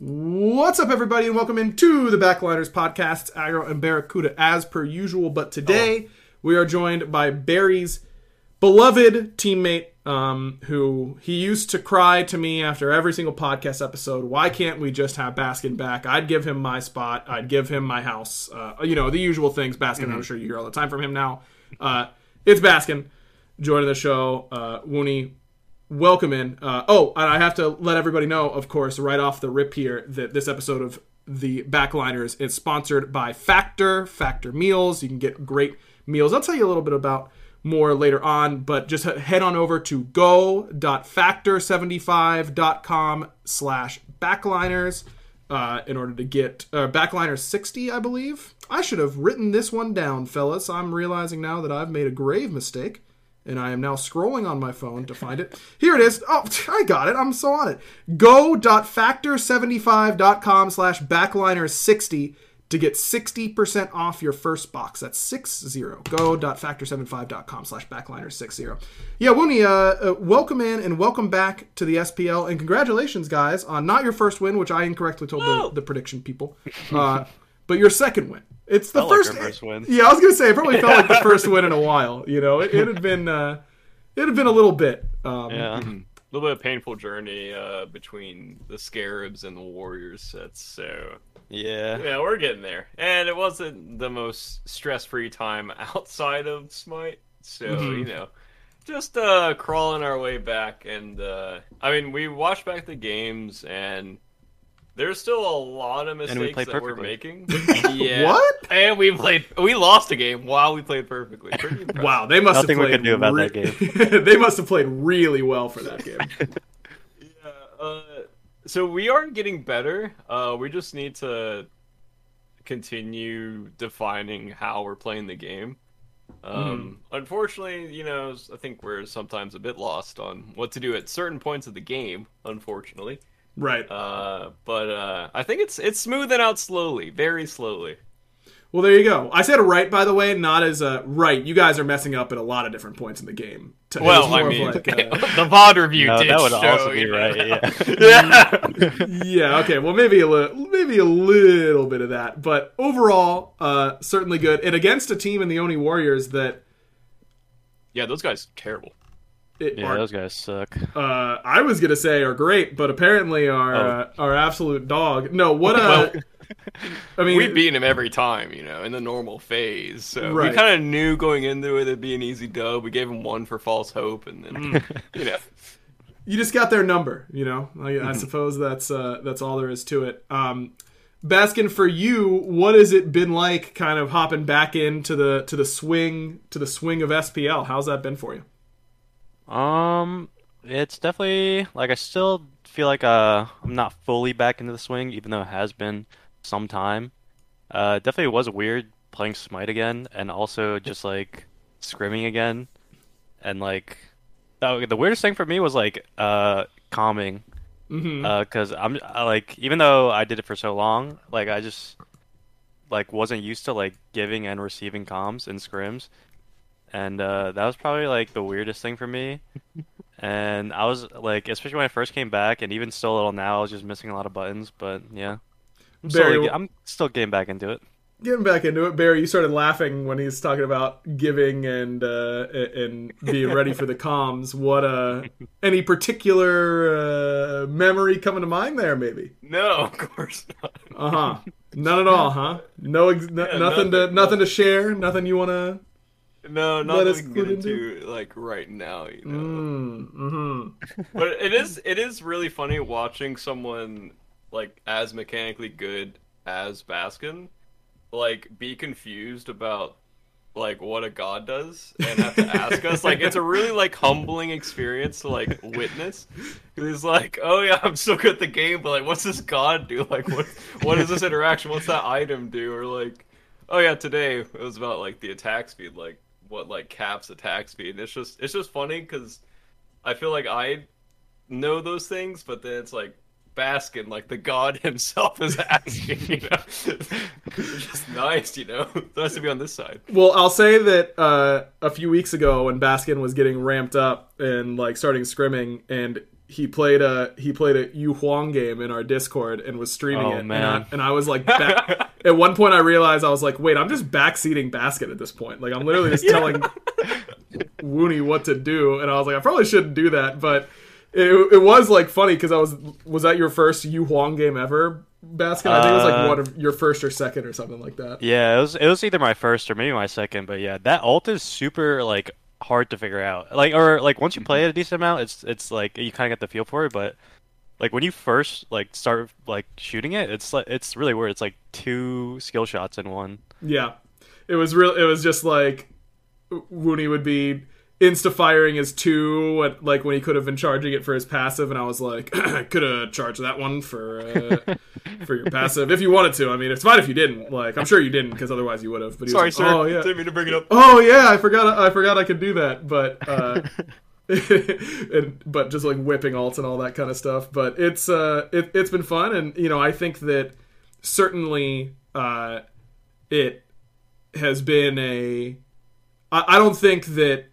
What's up, everybody, and welcome into the Backliners podcast, Agro and Barracuda, as per usual. But today oh. we are joined by Barry's beloved teammate, um, who he used to cry to me after every single podcast episode. Why can't we just have Baskin back? I'd give him my spot. I'd give him my house. Uh, you know the usual things. Baskin, mm-hmm. I'm sure you hear all the time from him now. Uh, it's Baskin joining the show. Uh, Woony, welcome in. Uh, oh, and I have to let everybody know, of course, right off the rip here, that this episode of the Backliners is sponsored by Factor, Factor Meals. You can get great meals. I'll tell you a little bit about more later on, but just head on over to go.factor75.com slash backliners uh, in order to get uh, backliners 60, I believe. I should have written this one down, fellas. I'm realizing now that I've made a grave mistake and I am now scrolling on my phone to find it. Here it is. Oh, I got it. I'm so on it. Go.factor75.com slash backliner60 to get 60% off your first box. That's 60. Go.factor75.com slash backliner60. Yeah, Woony, uh, uh, welcome in and welcome back to the SPL. And congratulations, guys, on not your first win, which I incorrectly told the, the, prediction people, uh, but your second win. It's the first, like first win. Yeah, I was gonna say it probably felt like the first win in a while. You know, it, it had been uh, it had been a little bit. Um, yeah, a little bit of painful journey uh, between the Scarabs and the Warriors sets. So yeah, yeah, we're getting there, and it wasn't the most stress-free time outside of Smite. So mm-hmm. you know, just uh, crawling our way back, and uh, I mean, we watched back the games and there's still a lot of mistakes we that perfectly. we're making. yeah. What? And we played. We lost a game while we played perfectly. wow, they must Nothing have played. we could do about re- that game. they must have played really well for that game. yeah. Uh, so we are getting better. Uh, we just need to continue defining how we're playing the game. Um, mm. Unfortunately, you know, I think we're sometimes a bit lost on what to do at certain points of the game. Unfortunately. Right. Uh, but uh, I think it's it's smoothing out slowly, very slowly. Well, there you go. I said right, by the way, not as a right. You guys are messing up at a lot of different points in the game. Well, I mean, like, uh, the VOD review no, did that would show, also be right. Yeah. yeah. yeah. Okay. Well, maybe a little, maybe a little bit of that, but overall, uh, certainly good. And against a team in the Oni Warriors that, yeah, those guys terrible. It, yeah, are, those guys suck. Uh, I was gonna say are great, but apparently are oh. uh, are absolute dog. No, what a. Uh, well, I mean, we've beaten him every time, you know, in the normal phase. So right. we kind of knew going into it it'd be an easy dub. We gave him one for false hope, and then mm. you know, you just got their number. You know, I, I mm-hmm. suppose that's uh, that's all there is to it. Um, Baskin, for you, what has it been like, kind of hopping back into the to the swing to the swing of SPL? How's that been for you? Um, it's definitely like I still feel like uh I'm not fully back into the swing, even though it has been some time. Uh, definitely was weird playing Smite again, and also just like scrimming again, and like oh, the weirdest thing for me was like uh calming, mm-hmm. uh, I'm I, like even though I did it for so long, like I just like wasn't used to like giving and receiving comms and scrims, and uh, that was probably like the weirdest thing for me. and I was like, especially when I first came back, and even still a little now, I was just missing a lot of buttons. But yeah, I'm, Very, still, I'm still getting back into it. getting back into it, Barry, you started laughing when he's talking about giving and uh, and being ready for the comms. What uh, any particular uh, memory coming to mind there? Maybe. No, of course not. Uh huh. None at all, huh? No, ex- n- Yeah, nothing to nothing. nothing to share. Nothing you want to. No, not that we can get into- like right now, you know. Mm, mm-hmm. but it is it is really funny watching someone like as mechanically good as Baskin like be confused about like what a god does and have to ask us. Like it's a really like humbling experience to like witness. He's like oh yeah i'm so good at the game but like what's this god do? Like what what is this interaction? What's that item do? Or like oh yeah today it was about like the attack speed like what like caps attack speed and it's just it's just funny because i feel like i know those things, but then it's like Baskin, like the god himself, is asking. You know, it's just nice. You know, it's nice to be on this side. Well, I'll say that uh, a few weeks ago when Baskin was getting ramped up and like starting scrimming, and he played a he played a Yu Huang game in our Discord and was streaming Oh, it, and man. I, and I was like, back, at one point I realized I was like, wait, I'm just backseating Baskin at this point. Like I'm literally just telling Wooney what to do, and I was like, I probably shouldn't do that, but. It, it was like funny because I was was that your first Yu Huang game ever, Baskin? I think it was like Uh, one of your first or second or something like that. Yeah, it was it was either my first or maybe my second, but yeah, that ult is super like hard to figure out. Like or like once you play mm-hmm. it a decent amount, it's it's like you kind of get the feel for it, but like when you first like start like shooting it, it's like it's really weird. It's like two skill shots in one. Yeah, it was real. It was just like Wooney would be insta firing his two, at, like when he could have been charging it for his passive, and I was like, I could have charged that one for uh, for your passive if you wanted to. I mean, it's fine if you didn't. Like, I'm sure you didn't because otherwise you would have. But he Sorry, was sir. oh yeah, Didn't mean to bring it up. oh yeah, I forgot. I forgot I could do that, but. uh and, but just like whipping alts and all that kind of stuff. But it's uh, it, it's been fun, and you know, I think that certainly uh, it has been a. I, I don't think that,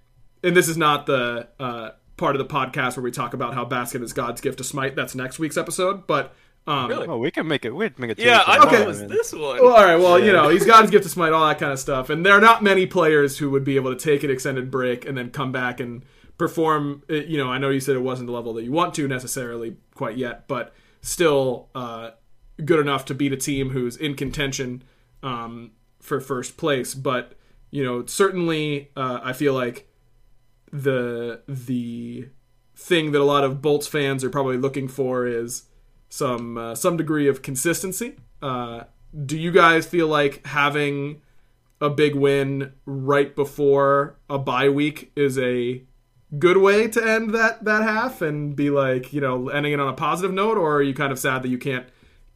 and this is not the uh, part of the podcast where we talk about how Baskin is God's gift to Smite. That's next week's episode, but. Um, Really? Oh, we can make it. We'd make it. Yeah, I Okay. thought it was this one. well, all right. Well, you Yeah. know, he's God's gift to smite, all that kind of stuff. And there are not many players who would be able to take an extended break and then come back and perform. uh, You know, I know you said it wasn't the level that you want to necessarily quite yet, but still uh, good enough to beat a team who's in contention um, for first place. But you know, certainly, uh, I feel like the the thing that a lot of Bolts fans are probably looking for is some uh, some degree of consistency. Uh, do you guys feel like having a big win right before a bye week is a good way to end that that half and be like you know ending it on a positive note, or are you kind of sad that you can't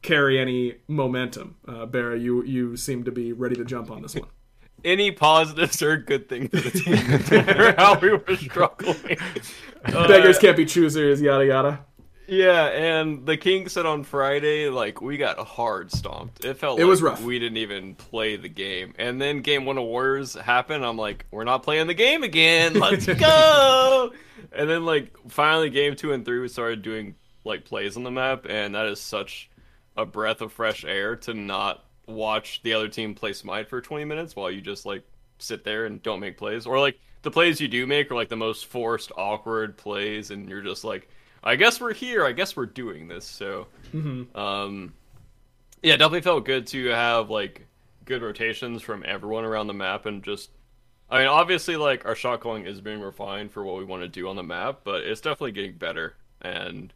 carry any momentum? Uh, Barry, you you seem to be ready to jump on this one. Any positives are a good thing for the team. no how we were struggling. Uh, Beggars can't be choosers, yada yada. Yeah, and the King said on Friday, like we got hard stomped. It felt It like was rough. We didn't even play the game, and then game one of Warriors happened. I'm like, we're not playing the game again. Let's go. and then like finally, game two and three, we started doing like plays on the map, and that is such a breath of fresh air to not watch the other team play Smite for 20 minutes while you just like sit there and don't make plays, or like the plays you do make are like the most forced, awkward plays, and you're just like. I guess we're here. I guess we're doing this. So, um, yeah, definitely felt good to have like good rotations from everyone around the map, and just, I mean, obviously, like our shot calling is being refined for what we want to do on the map, but it's definitely getting better. And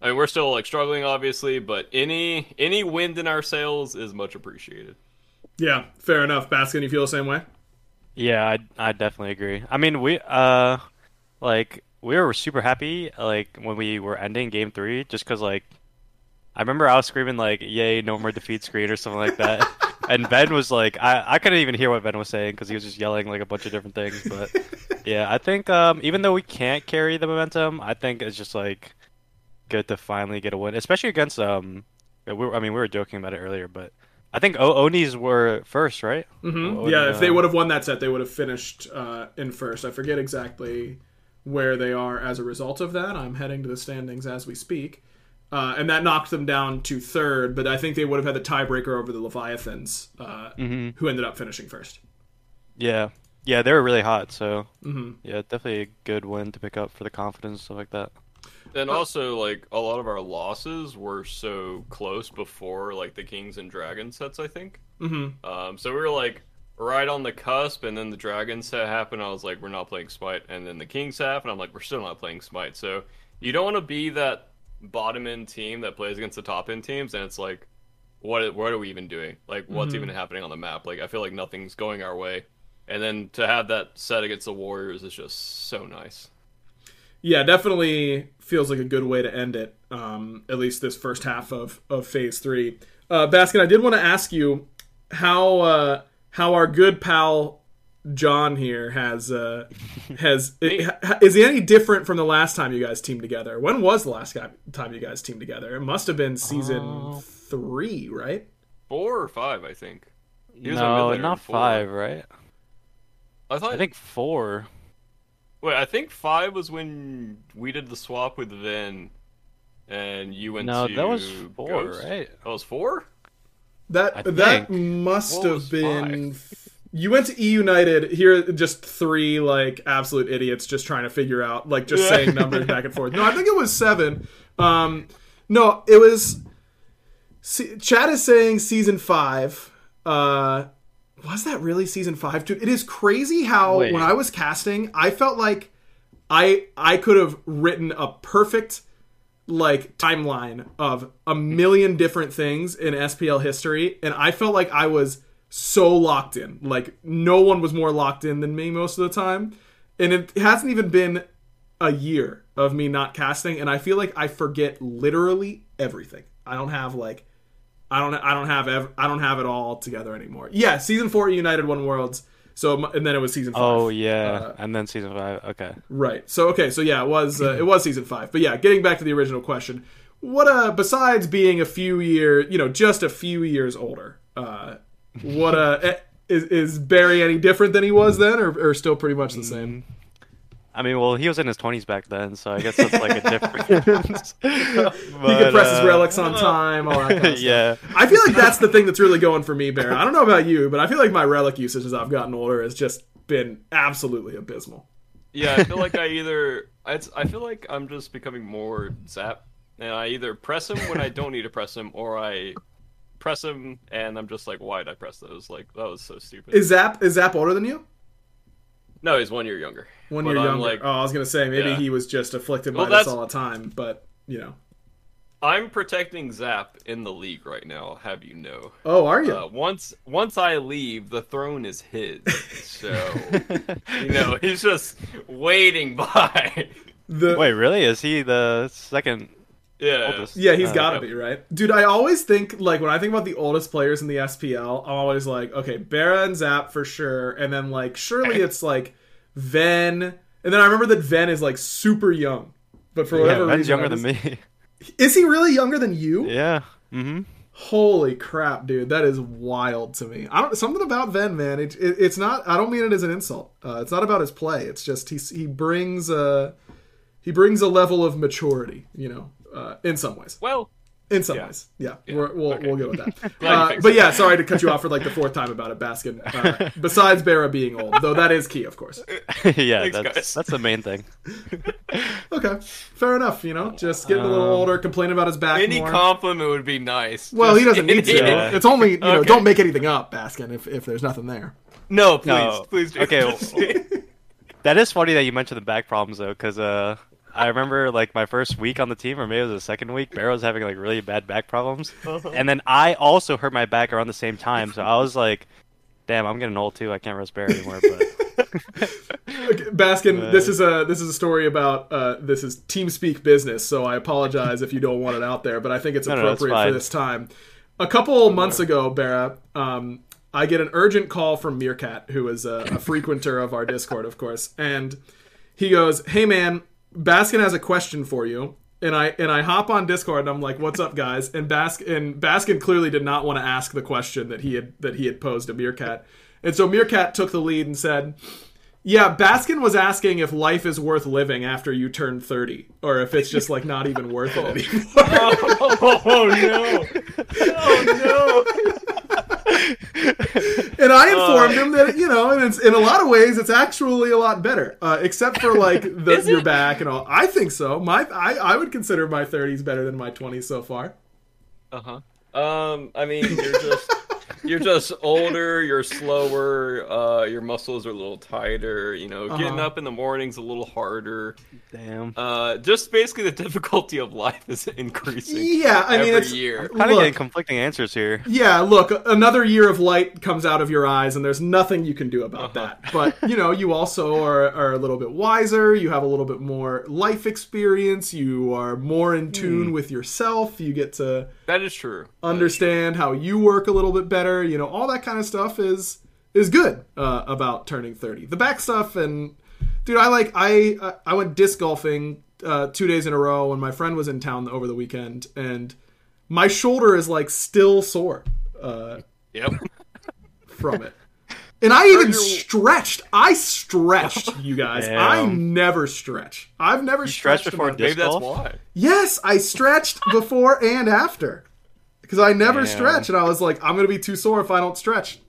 I mean, we're still like struggling, obviously, but any any wind in our sails is much appreciated. Yeah, fair enough. Baskin, you feel the same way? Yeah, I I definitely agree. I mean, we uh like we were super happy like when we were ending game 3 just cuz like I remember I was screaming like yay no more defeat screen or something like that. and Ben was like I I couldn't even hear what Ben was saying cuz he was just yelling like a bunch of different things, but yeah, I think um even though we can't carry the momentum, I think it's just like good to finally get a win, especially against um we were, I mean we were joking about it earlier, but I think o- Onis were first, right? Mm-hmm. Oni, Yeah, if they uh, would have won that set, they would have finished uh, in first. I forget exactly where they are as a result of that. I'm heading to the standings as we speak. uh, and that knocked them down to third. But I think they would have had the tiebreaker over the Leviathans, uh, who ended up finishing first. Yeah, yeah, they were really hot. So Mm-hmm. yeah, definitely a good win to pick up for the confidence stuff like that. And also, like a lot of our losses were so close before like the Kings and Dragons sets. I think. Mm-hmm. Um, so we were like right on the cusp, and then the Dragon set happened. I was like, we're not playing Smite, and then the Kings set and I'm like, we're still not playing Smite. So you don't want to be that bottom end team that plays against the top end teams, and it's like, what what are we even doing? Like, what's even happening on the map? Like, I feel like nothing's going our way. And then to have that set against the Warriors is just so nice. Yeah, definitely feels like a good way to end it. Um, at least this first half of of phase three. Uh, Baskin, I did want to ask you how uh, how our good pal John here has uh, has is he any different from the last time you guys teamed together? When was the last guy- time you guys teamed together? It must have been season three, right? Four or five, I think. He was No, not four. five, right? I thought. I think four. Wait, I think five was when we did the swap with Vin, and you went No, to that was four, Ghost? right? That was four. That I that think. must What have was been. You went to E United. Here, just three like absolute idiots just trying to figure out, like just saying numbers back and forth. No, I think it was seven. Um, no, it was. See, Chad is saying season five. Uh, was that really season five, dude? It is crazy how Wait. when I was casting, I felt like I I could have written a perfect like timeline of a million different things in SPL history, and I felt like I was so locked in. Like no one was more locked in than me most of the time, and it hasn't even been a year of me not casting, and I feel like I forget literally everything. I don't have like. I don't. I don't have. Ev- I don't have it all together anymore. Yeah, season four United won Worlds. So and then it was season five. Oh yeah, Uh, and then season five. Okay. Right. So okay. So yeah, it was uh, it was season five. But yeah, getting back to the original question, what uh besides being a few year, you know, just a few years older, uh, what uh eh, is is Barry any different than he was then, or, or still pretty much the same? I mean, well, he was in his twenties back then, so I guess that's like a difference. he could press his uh, relics on time, all that kind of stuff. yeah. I feel like that's the thing that's really going for me, Baron. I don't know about you, but I feel like my relic usage as I've gotten older has just been absolutely abysmal. Yeah, I feel like I either it's, I feel like I'm just becoming more zap, and I either press him when I don't need to press him, or I press him and I'm just like, why did I press those? Like that was so stupid. Is Zap is Zap older than you? No, he's one year younger. One But year I'm younger. like- oh, I was gonna say maybe Yeah. he was just afflicted Well, by this that's- all the time, but you know. I'm protecting Zap in the league right now. Have you know? Oh, are you? Uh, once once I leave, the throne is his. So you know he's just waiting by. the Wait, really? Is he the second Yeah. oldest? Yeah, he's Uh, got to yep. be, right? Dude, I always think, like, when I think about the oldest players in the SPL, I'm always like, okay, Barra and Zap for sure. And then, like, surely it's, like, Ven. And then I remember that Ven is, like, super young. But for Yeah, whatever Ben's reason. younger I than me. Is he really younger than you? yeah. Mm-hmm. Holy crap, dude. That is wild to me. I don't, something about Ven, man. It, it, it's not, I don't mean it as an insult. Uh, it's not about his play. It's just, he, he brings, uh, he brings a level of maturity, you know, uh, in some ways. Well, In some Yeah. ways, yeah, We're, we'll Okay. we'll go with that. Uh, but yeah, sorry to cut you off for like the fourth time about it, Baskin. Uh, besides Barra being old, though that is key, of course. yeah, Thanks, that's guys. that's the main thing. Okay, fair enough. You know, just getting a little Um, older, complaining about his back any more. compliment would be nice. well, he doesn't need to. Yeah. It's only you know, Okay. don't make anything up, Baskin. If if there's nothing there. No, please, No. please do. Okay, Just- That is funny that you mentioned the back problems though, because uh, I remember like my first week on the team, or maybe it was the second week. Barra was having like really bad back problems, and then I also hurt my back around the same time. So I was like, "Damn, I'm getting old too. I can't rest Barry anymore." But Okay, Baskin, Uh, this is a this is a story about uh, this is team speak business, so I apologize if you don't want it out there, but I think it's No, no, appropriate for this time. A couple months ago, Barra, um, I get an urgent call from Meerkat, who is a, a frequenter of our Discord, of course, and he goes, "Hey man, Baskin has a question for you." And I and I hop on Discord and I'm like, "What's up, guys?" And Bask and Baskin clearly did not want to ask the question that he had that he had posed to Meerkat, and so Meerkat took the lead and said, Yeah, Baskin was asking if life is worth living after you turn 30, or if it's just like not even worth it anymore. oh no! Oh no! And I informed him that you know, and it's in a lot of ways, it's actually a lot better, uh, except for like the, your it? back and all. I think so. My I, I would consider my 30s better than my 20s so far. Uh huh. Um, I mean, you're just you're just older. You're slower. Uh, your muscles are a little tighter. You know, getting Uh-huh. up in the morning's a little harder. Damn. Uh, just basically the difficulty of life is increasing. Yeah, I mean every it's year. i Kind of look, getting conflicting answers here. Yeah, look, another year of light comes out of your eyes, and there's nothing you can do about Uh-huh. that. But, you know, you also are, are a little bit wiser. You have a little bit more life experience. You are more in tune Hmm. with yourself. You get to That is true. understand how you work a little bit better. You know, all that kind of stuff is is good uh, about turning 30. The back stuff and dude, I like I I- I went disc golfing uh, two days in a row when my friend was in town over the weekend, and my shoulder is like still sore uh, Yep. from it. And I even you're- stretched. I stretched, you guys. Damn. I never stretch. I've never You stretched stretched in before my- disc Maybe that's why. Yes, I stretched before and after. Because I never stretch, and I was like, I'm gonna be too sore if I don't stretch.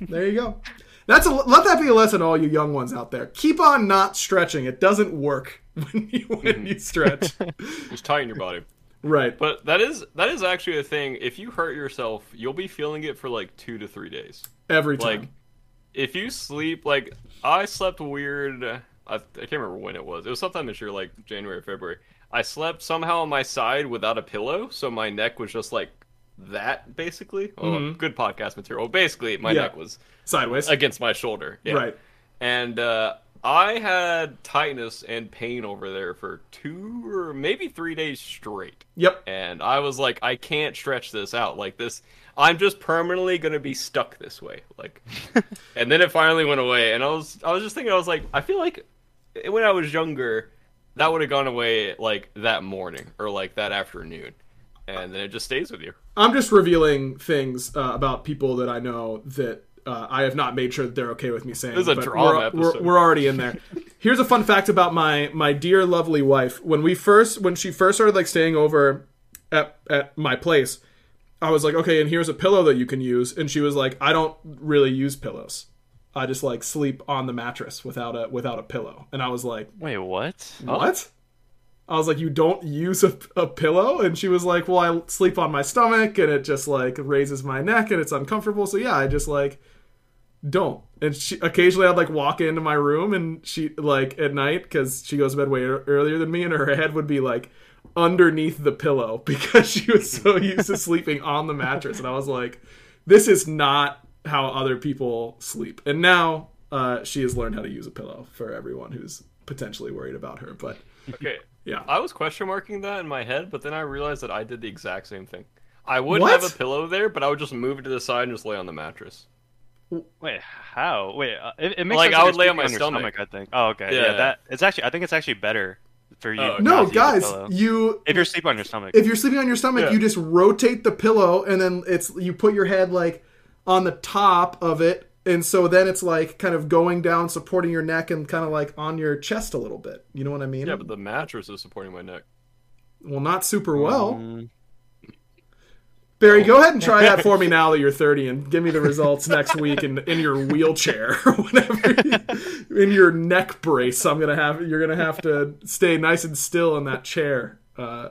there you go. That's a let that be a lesson to all you young ones out there. Keep on not stretching. It doesn't work when you when mm-hmm. you stretch. Just tighten your body. right. But that is that is actually a thing. If you hurt yourself, you'll be feeling it for like two to three days. Every time. Like, if you sleep, like I slept weird. I, I can't remember when it was. It was sometime this year, like January, February. I slept somehow on my side without a pillow, so my neck was just like that, basically. Oh, good podcast material. Basically, my Mm-hmm. Yeah. neck was Sideways. against my shoulder. Yeah. Right. And uh, I had tightness and pain over there for two or maybe three days straight. Yep. And I was like, I can't stretch this out like this. I'm just permanently gonna be stuck this way. Like, and then it finally went away. And I was, I was just thinking, I was like, I feel like when I was younger, that would have gone away like that morning or like that afternoon, and then it just stays with you. I'm just revealing things uh, about people that I know that uh, I have not made sure that they're okay with me saying. This is a but drama we're, we're, we're already in there. Here's a fun fact about my my dear lovely wife. When we first when she first started like staying over at at my place, I was like, okay, and here's a pillow that you can use, and she was like, I don't really use pillows. I just like sleep on the mattress without a without a pillow, and I was like, Wait, what? Oh. what? I was like, you don't use a, a pillow? And she was like, well, I sleep on my stomach and it just like raises my neck and it's uncomfortable. So yeah, I just like don't. And she occasionally I'd like walk into my room and she like at night because she goes to bed way earlier than me and her head would be like underneath the pillow because she was so used to sleeping on the mattress. And I was like, this is not how other people sleep. And now uh, she has learned how to use a pillow for everyone who's potentially worried about her. But Okay. yeah. I was question marking that in my head, but then I realized that I did the exact same thing. I would What? have a pillow there, but I would just move it to the side and just lay on the mattress. Wait, how? Wait, uh, it, it makes Like, sense I would lay on my your stomach. I think. Oh, okay. Yeah. Yeah. that it's actually. I think it's actually better for you. Oh. No, not to use a guys, you if you're sleeping on your stomach. if you're sleeping on your stomach, Yeah. you just rotate the pillow and then it's you put your head like on the top of it and so then it's like kind of going down supporting your neck and kind of like on your chest a little bit. You know what I mean? Yeah, but the mattress is supporting my neck. well, not super well. Mm, Barry, go ahead and try that for me now that you're 30 and give me the results next week in, in your wheelchair or whatever. in your neck brace, I'm going to have you're going to have to stay nice and still in that chair. Uh,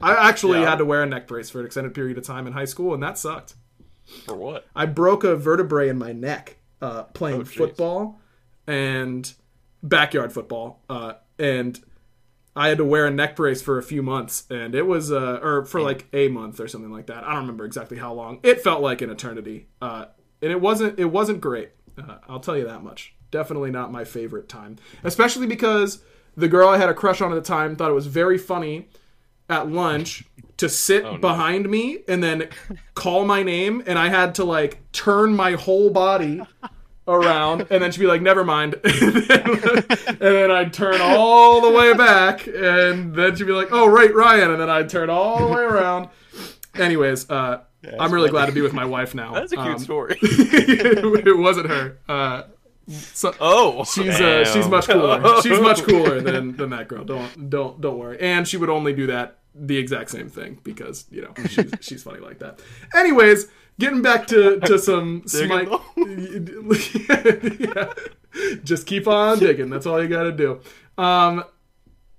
I actually Yeah. had to wear a neck brace for an extended period of time in high school and that sucked. For what? I broke a vertebrae in my neck uh, playing Oh, football and backyard football, uh, and I had to wear a neck brace for a few months, and it was uh, or for like a month or something like that. I don't remember exactly how long. It felt like an eternity, uh, and it wasn't. It wasn't great. Uh, I'll tell you that much. Definitely not my favorite time, especially because the girl I had a crush on at the time thought it was very funny at lunch to sit Oh, behind me and then call my name and I had to like turn my whole body around and then she'd be like never mind and then, and then I'd turn all the way back and then she'd be like oh right Ryan and then I'd turn all the way around anyways uh I'm really glad to be with my wife now That's a cute Um, story. it wasn't her. Uh, So, Oh, she's uh, she's much cooler. She's much cooler than than that girl. Don't don't don't worry. And she would only do that the exact same thing because you know she's she's funny like that. Anyways, getting back to to some smite. yeah. Just keep on digging. That's all you got to do. Um,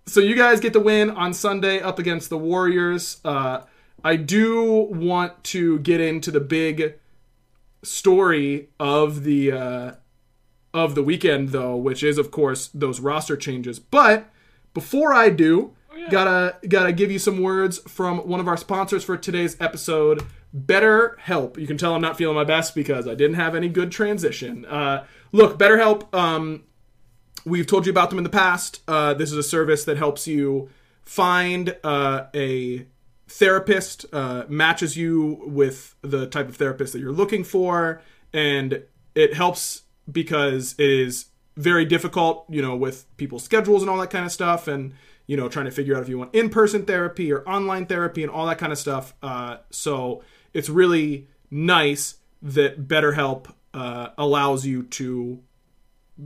so you guys get the win on Sunday up against the Warriors. Uh, I do want to get into the big story of the uh, of the weekend, though, which is of course those roster changes. But before I do, gotta gotta give you some words from one of our sponsors for today's episode. BetterHelp. You can tell I'm not feeling my best because I didn't have any good transition. Uh, look, BetterHelp. Um, we've told you about them in the past. Uh, this is a service that helps you find uh, a therapist, uh, matches you with the type of therapist that you're looking for, and it helps because it is very difficult, you know, with people's schedules and all that kind of stuff, and you know, trying to figure out if you want in-person therapy or online therapy and all that kind of stuff. Uh, so it's really nice that BetterHelp uh, allows you to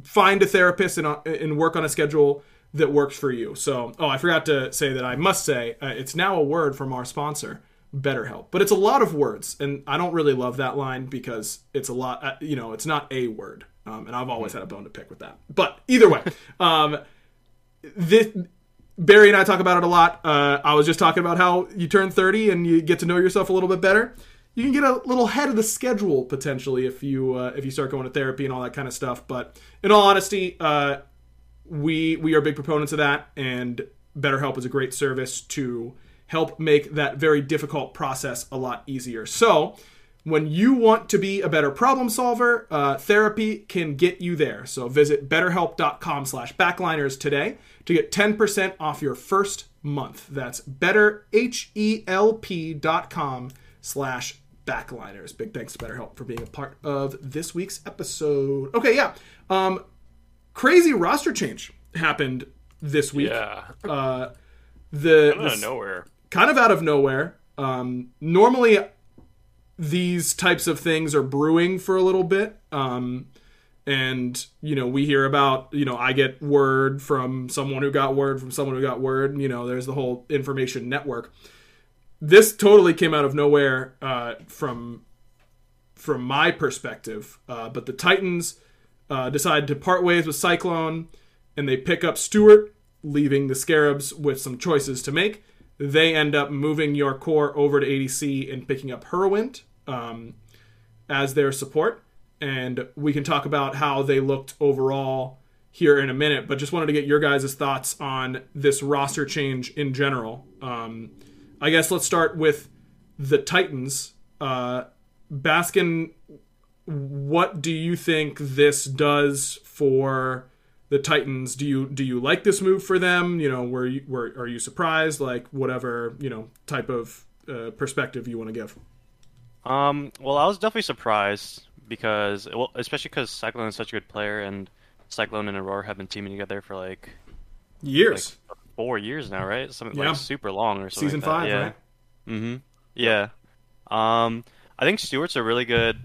find a therapist and, uh, and work on a schedule that works for you. So, oh, I forgot to say that I must say uh, it's now a word from our sponsor, BetterHelp. But it's a lot of words, and I don't really love that line because it's a lot, uh, you know, it's not a word. Um, and I've always had a bone to pick with that. But either way, um, this. Barry and I talk about it a lot. Uh, I was just talking about how you turn 30 and you get to know yourself a little bit better. You can get a little ahead of the schedule potentially if you uh, if you start going to therapy and all that kind of stuff. But in all honesty, uh, we we are big proponents of that, and BetterHelp is a great service to help make that very difficult process a lot easier. So when you want to be a better problem solver, uh, therapy can get you there. So visit betterhelp.com slash backliners today to get 10% off your first month. That's betterhelp.com slash backliners. Big thanks to BetterHelp for being a part of this week's episode. Okay, yeah. Um, crazy roster change happened this week. yeah, Uh, the, out of the- nowhere. kind of out of nowhere. Um, normally, these types of things are brewing for a little bit. Um, and, you know, we hear about, you know, I get word from someone who got word from someone who got word. You know, there's the whole information network. This totally came out of nowhere uh, from from my perspective. Uh, but the Titans uh, decide to part ways with Cyclone, and they pick up Stewart, leaving the Scarabs with some choices to make. They end up moving Jarcorr over to ADC and picking up Hurriwind um, as their support. And we can talk about how they looked overall here in a minute, but just wanted to get your guys' thoughts on this roster change in general. Um, I guess let's start with the Titans. Uh, Baskin, what do you think this does for the Titans? Do you do you like this move for them? You know, were you were are you surprised? Like whatever you know type of uh, perspective you want to give. Um, well, I was definitely surprised because, well, especially because Cyclone is such a good player, and Cyclone and Aurora have been teaming together for like Years, four years now, right? Something Yeah. like super long or something. season like that. five, yeah. right? Mm-hmm. Yeah. Um, I think Stewart's a really good.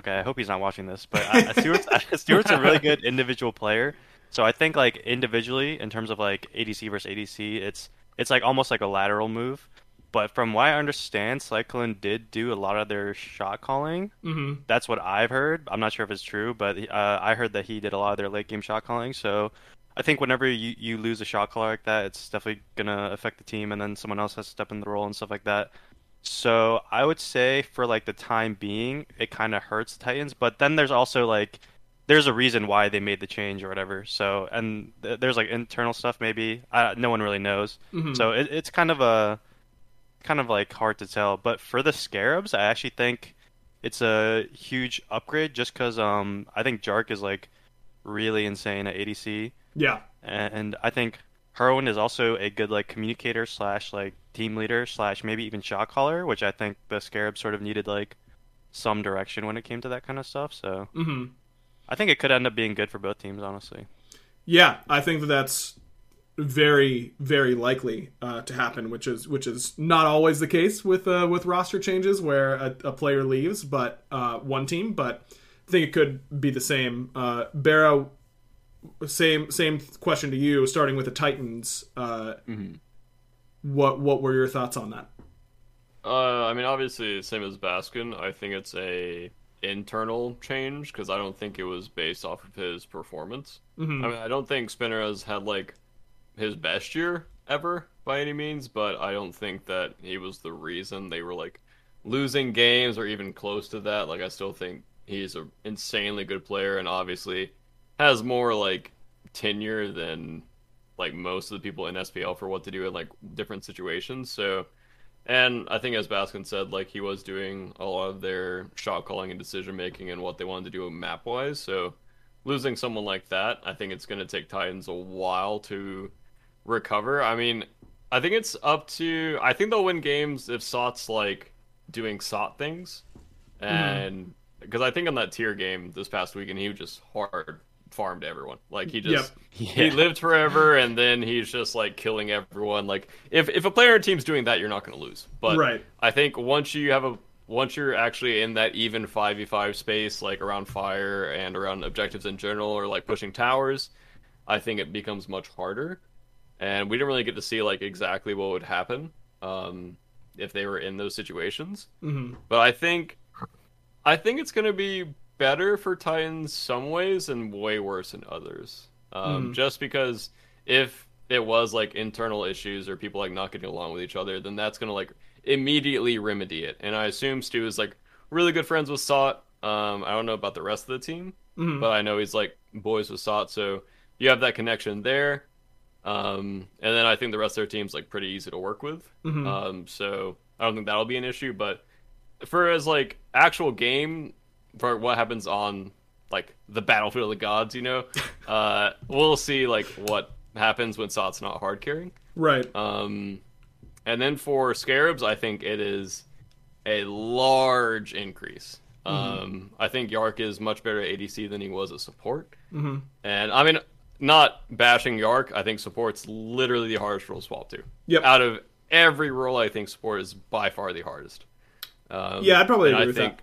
Okay, I hope he's not watching this, but uh, Stewart's Stewart's a really good individual player. So I think like individually, in terms of like ADC versus ADC, it's it's like almost like a lateral move. But from what I understand, Cyclone did do a lot of their shot calling. Mm-hmm. That's what I've heard. I'm not sure if it's true, but uh, I heard that he did a lot of their late game shot calling. So I think whenever you, you lose a shot caller like that, it's definitely gonna affect the team, and then someone else has to step in the role and stuff like that. So I would say for like the time being, it kind of hurts the Titans. But then there's also like there's a reason why they made the change or whatever. So and th- there's like internal stuff maybe. Uh, no one really knows. Mhm. So it, it's kind of a kind of like hard to tell. But for the Scarabs, I actually think it's a huge upgrade just because um I think Jark is like really insane at ADC, Yeah, and I think Hurriwind is also a good like communicator slash like team leader slash maybe even shot caller, which I think the Scarab sort of needed like some direction when it came to that kind of stuff. So mm-hmm. I think it could end up being good for both teams, honestly. yeah. I think that that's very very likely uh, to happen, which is which is not always the case with uh, with roster changes where a, a player leaves, but uh, one team. But I think it could be the same. Uh, Barra, same same question to you. Starting with the Titans, uh, what what were your thoughts on that? Uh, I mean, obviously, same as Baskin. I think it's a internal change because I don't think it was based off of his performance. Mm-hmm. I mean, I don't think Spinner has had like his best year ever by any means, but I don't think that he was the reason they were like losing games or even close to that. Like, I still think he's an insanely good player and obviously has more like tenure than like most of the people in SPL for what to do in like different situations. So, and I think as Baskin said, like he was doing a lot of their shot calling and decision making and what they wanted to do map wise. So, losing someone like that, I think it's going to take Titans a while to recover. I mean, I think it's up to. I think they'll win games if Sot's like doing Sot things, mm-hmm. and because I think on that tier game this past weekend he was just hard farmed everyone. Like he just he Yeah. lived forever, and then he's just like killing everyone. Like if if a player and team's doing that, you're not going to lose. But Right. I think once you have a once you're actually in that even 5v5 space like around fire and around objectives in general or like pushing towers i think it becomes much harder and we didn't really get to see like exactly what would happen um, if they were in those situations Mhm. but i think i think it's going to be better for titans some ways and way worse in others. Um, just because if it was like internal issues or people like not getting along with each other then that's going to like immediately remedy it. And i assume stu is like really good friends with sot. Um, i don't know about the rest of the team but i know he's like boys with sot so you have that connection there. Um, and then i think the rest of their team's like pretty easy to work with. Um, so i don't think that'll be an issue but for as like actual game for what happens on like the battlefield of the gods you know uh, we'll see like what happens when sot's not hard carrying Right. um, and then for Scarabs, I think it is a large increase. Um, I think Yark is much better at ADC than he was at support. Mm-hmm. And I mean, not bashing Yark, I think support's literally the hardest role to swap to. Yep. Out of every role, I think support is by far the hardest. Um, Yeah, I'd probably agree I with think, that.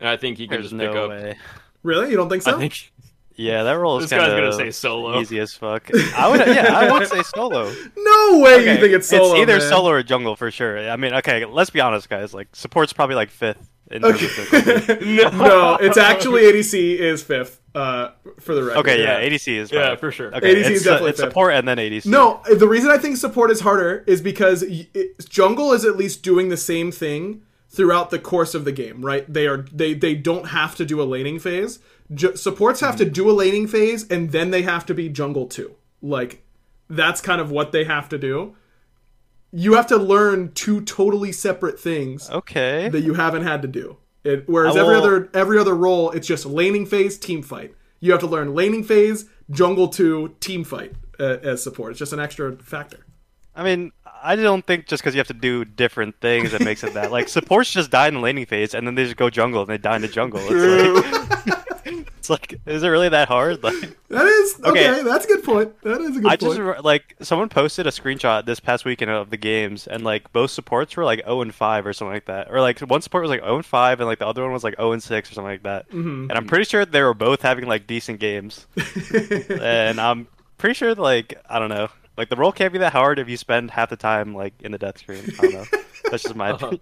And I think he can There's just no pick up. way. Really? You don't think so? I think Yeah, that role is This guy's kind gonna of say solo. easy as fuck. I would, yeah, I would say solo. no way you Okay, think it's solo. It's either man. solo or jungle for sure. I mean, okay, let's be honest, guys. Like support's probably like fifth. In terms of difficulty. no. it's actually ADC is fifth. Uh, for the record. Okay, yeah, ADC is Yeah, probably- for sure. Okay, ADC is it's, definitely it's fifth. support and then ADC. No, the reason I think support is harder is because y- it, jungle is at least doing the same thing throughout the course of the game, right? They are they they don't have to do a laning phase. Ju- supports have to do a laning phase and then they have to be jungle too. Like that's kind of what they have to do. You have to learn two totally separate things Okay. that you haven't had to do. It, whereas I every other every other role, it's just laning phase, team fight. You have to learn laning phase, jungle two, team fight uh, as support. It's just an extra factor. I mean, I don't think just because you have to do different things that makes it that. Like supports just die in the laning phase, and then they just go jungle and they die in the jungle. It's like, it's like, is it really that hard? Like, That is okay. Okay. That's a good point. That is a good I point. just like someone posted a screenshot this past weekend of the games, and like both supports were like 0 and 5 or something like that, or like one support was like 0 and 5, and like the other one was like 0 and 6 or something like that. Mm-hmm. And I'm pretty sure they were both having like decent games, and I'm pretty sure like I don't know, like the role can't be that hard if you spend half the time like in the death screen. I don't know. That's just my opinion.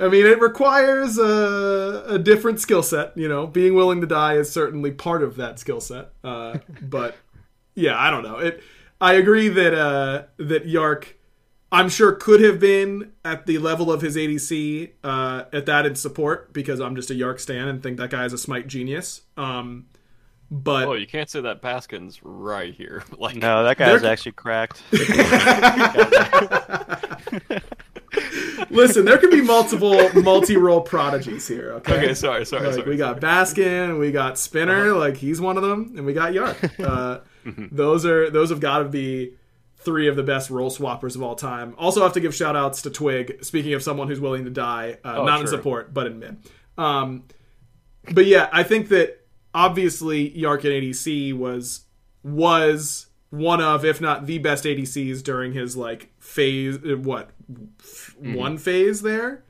I mean, it requires a, a different skill set. You know, being willing to die is certainly part of that skill set. Uh, but yeah, I don't know. It. I agree that uh, that Yark, I'm sure could have been at the level of his ADC uh, at that in support because I'm just a Yark stan and think that guy is a smite genius. Um, but Oh, you can't say that Baskin's right here. Like, No, that guy's actually cracked. listen, there can be multiple multi-role prodigies here. Okay. okay, sorry, sorry, Like sorry. we got Baskin, we got Spinner, Uh-huh. like he's one of them, and we got Yark. Uh, Mm-hmm. those are those have got to be three of the best role swappers of all time. Also, have to give shout outs to Twig. Speaking of someone who's willing to die, uh, Oh, not in support but in mid. Um, but yeah, I think that obviously Yark and ADC was was one of, if not the best ADCs during his like phase. What one phase there?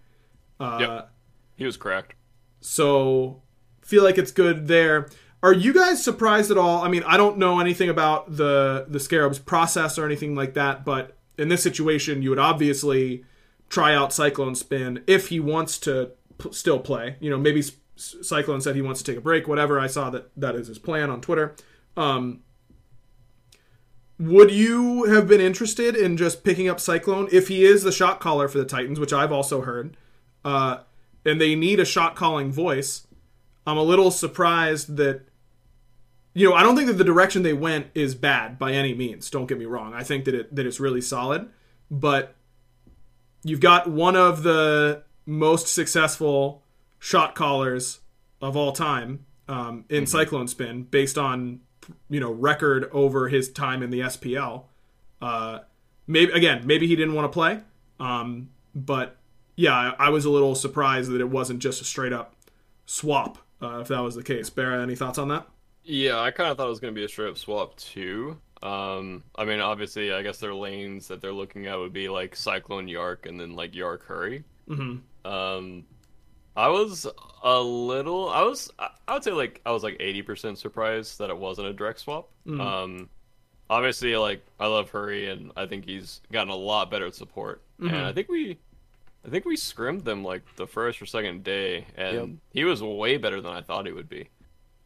Uh, Mm-hmm. Yep. He was cracked. so feel like it's good there. Are you guys surprised at all? I mean, I don't know anything about the the Scarab's process or anything like that, but in this situation, you would obviously try out Cyclone Spin if he wants to p- still play. You know, maybe Cyclone said he wants to take a break, whatever. I saw that that is his plan on Twitter. Um, would you have been interested in just picking up Cyclone if he is the shot caller for the Titans, which I've also heard, uh, and they need a shot calling voice? I'm a little surprised that you know, I don't think that the direction they went is bad by any means. Don't get me wrong. I think that it that it's really solid, but you've got one of the most successful shot callers of all time um, in Cyclone Spin, based on you know record over his time in the SPL. Uh, maybe again, maybe he didn't want to play, um, but yeah, I, I was a little surprised that it wasn't just a straight up swap. Uh, if that was the case, Barra, any thoughts on that? Yeah, I kind of thought it was going to be a straight up swap too. Um, I mean, obviously, I guess their lanes that they're looking at would be like Cyclone Yark and then like Yark Hurry. Mm-hmm. Um, I was a little, I was, I would say like I was like eighty percent surprised that it wasn't a direct swap. Mhm. Um, obviously, like I love Hurry and I think he's gotten a lot better at support. Mhm. And I think we, I think we scrimmed them like the first or second day, and Yep. he was way better than I thought he would be.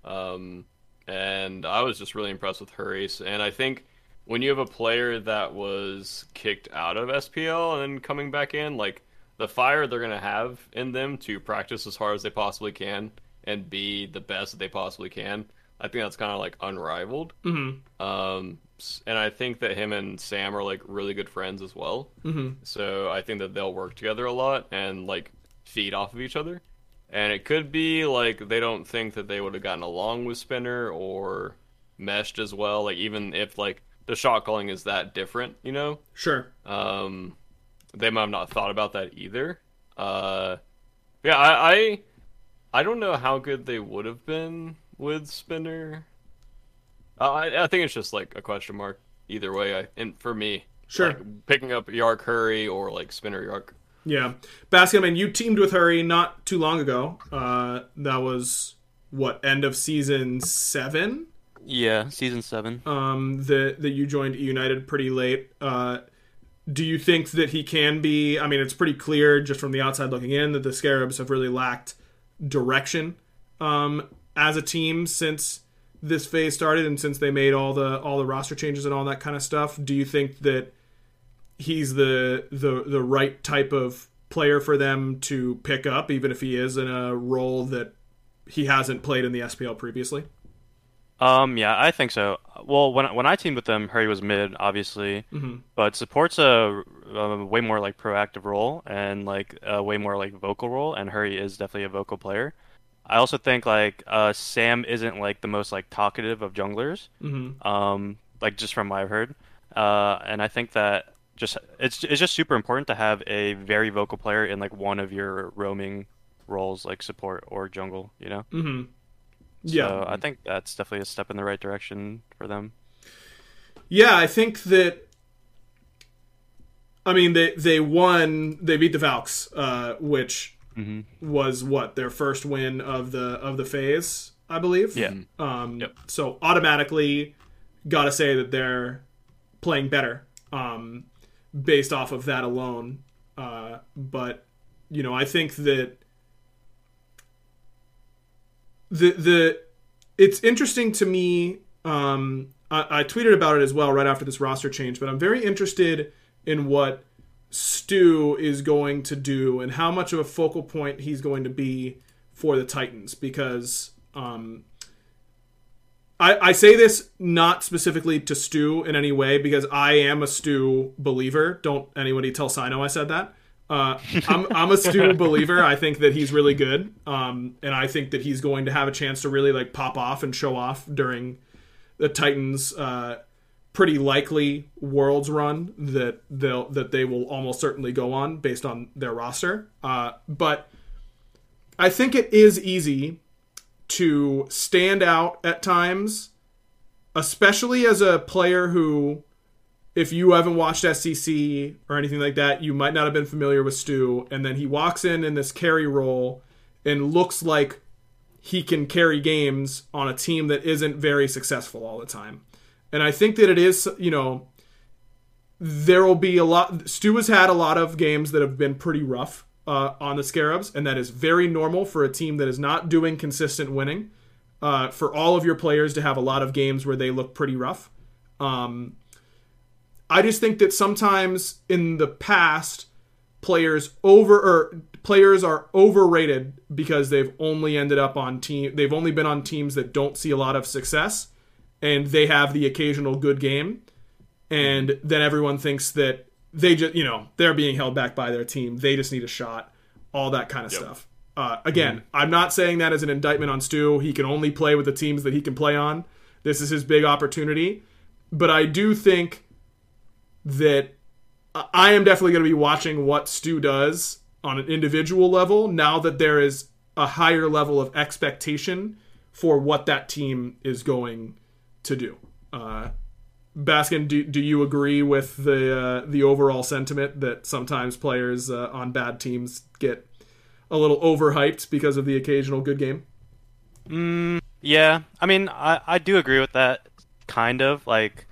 Um, and I was just really impressed with Hurries. And I think when you have a player that was kicked out of SPL and then coming back in, like the fire they're gonna have in them to practice as hard as they possibly can and be the best that they possibly can. I think that's kind of like unrivaled. Mm-hmm. Um, and I think that him and Sam are like really good friends as well. Mm-hmm. So I think that they'll work together a lot and like feed off of each other. And it could be like they don't think that they would have gotten along with Spinner or meshed as well. Like even if like the shot calling is that different, you know, Sure. um, they might have not thought about that either. Uh, yeah, I, I I don't know how good they would have been with Spinner. Uh, I I think it's just like a question mark either way. I and for me, Sure. like, picking up Yark Hurry or like Spinner Yark. Yeah. Baskin, I mean, you teamed with Hurry not too long ago. Uh, that was, what, end of season seven? Yeah, season seven. Um, that, that you joined eUnited pretty late. Uh, do you think that he can be? I mean, it's pretty clear just from the outside looking in that the Scarabs have really lacked direction um, as a team since this phase started and since they made all the all the roster changes and all that kind of stuff. Do you think that he's the the the right type of player for them to pick up, even if he is in a role that he hasn't played in the SPL previously? Um, yeah, I think so. Well, when when I teamed with them, Hurry was mid, obviously, Mm-hmm. but support's a, a way more like proactive role and like a way more like vocal role, and Hurry is definitely a vocal player. I also think like uh, Sam isn't like the most like talkative of junglers, Mm-hmm. um, like just from what I've heard, uh, and I think that just it's it's just super important to have a very vocal player in like one of your roaming roles, like support or jungle, you know. Mm-hmm. Yeah. So I think that's definitely a step in the right direction for them. Yeah, I think that. I mean, they they won. They beat the Valks, uh, which hmm was what their first win of the of the phase, I believe. Yeah. Um, Yep. So automatically, gotta say that they're playing better um, based off of that alone. Uh, but you know, I think that the the it's interesting to me. Um, I, I tweeted about it as well right after this roster change, but I'm very interested in what Stu is going to do and how much of a focal point he's going to be for the Titans because um, I, I say this not specifically to Stu in any way because I am a Stu believer. Don't anybody tell Sino I said that. Uh, I'm, I'm a Stu believer. I think that he's really good, um, and I think that he's going to have a chance to really like pop off and show off during the Titans' uh, pretty likely Worlds run that they'll that they will almost certainly go on based on their roster. Uh, but I think it is easy to stand out at times, especially as a player who, if you haven't watched SCC or anything like that, you might not have been familiar with Stu. And then he walks in in this carry role and looks like he can carry games on a team that isn't very successful all the time. And I think that it is, you know, there will be a lot. Stu has had a lot of games that have been pretty rough uh, on the Scarabs, and that is very normal for a team that is not doing consistent winning. Uh, for all of your players to have a lot of games where they look pretty rough. Um, I just think that sometimes in the past, players over or players are overrated because they've only ended up on team. They've only been on teams that don't see a lot of success, and they have the occasional good game, and then everyone thinks that they just you know they're being held back by their team. They just need a shot, all that kind of stuff. Uh, again, mm-hmm. I'm not saying that as an indictment on Stu. He can only play with the teams that he can play on. This is his big opportunity. But I do think that I am definitely going to be watching what Stu does on an individual level now that there is a higher level of expectation for what that team is going to do. Uh, Baskin, do, do you agree with the uh, the overall sentiment that sometimes players uh, on bad teams get a little overhyped because of the occasional good game? Mm, yeah, I mean, I, I do agree with that, kind of. Like,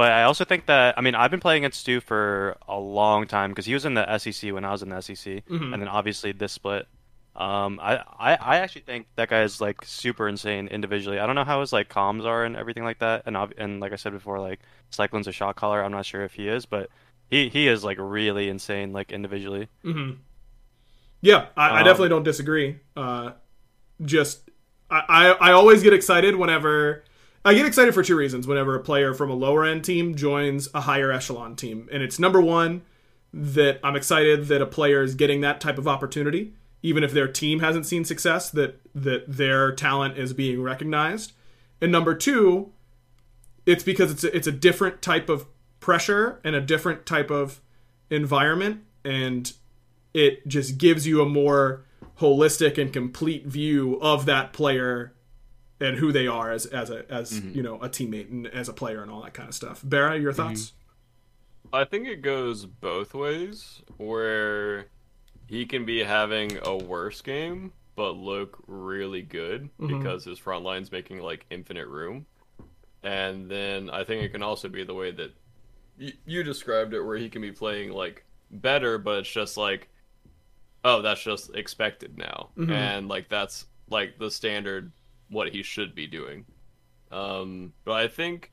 but I also think that I mean I've been playing against Stu for a long time because he was in the SCC when I was in the SCC, mm-hmm. and then obviously this split. Um, I, I I actually think that guy is like super insane individually. I don't know how his like comms are and everything like that, and and like I said before, like Cyclone's a shot caller. I'm not sure if he is, but he he is like really insane like individually. Mm-hmm. Yeah, I, um, I, definitely don't disagree. Uh, just I, I I always get excited whenever I get excited for two reasons whenever a player from a lower end team joins a higher echelon team. And it's number one, that I'm excited that a player is getting that type of opportunity, even if their team hasn't seen success, that that their talent is being recognized. And number two, it's because it's a, it's a different type of pressure and a different type of environment, and it just gives you a more holistic and complete view of that player and who they are as as a as mm-hmm. you know a teammate and as a player and all that kind of stuff. Barra, your mm-hmm. thoughts? Mm-hmm. I think it goes both ways, where he can be having a worse game but look really good mm-hmm. because his front line's making like infinite room. And then I think it can also be the way that y- you described it, where he can be playing like better, but it's just like, oh, that's just expected now, mm-hmm. and like that's like the standard what he should be doing. Um, but I think,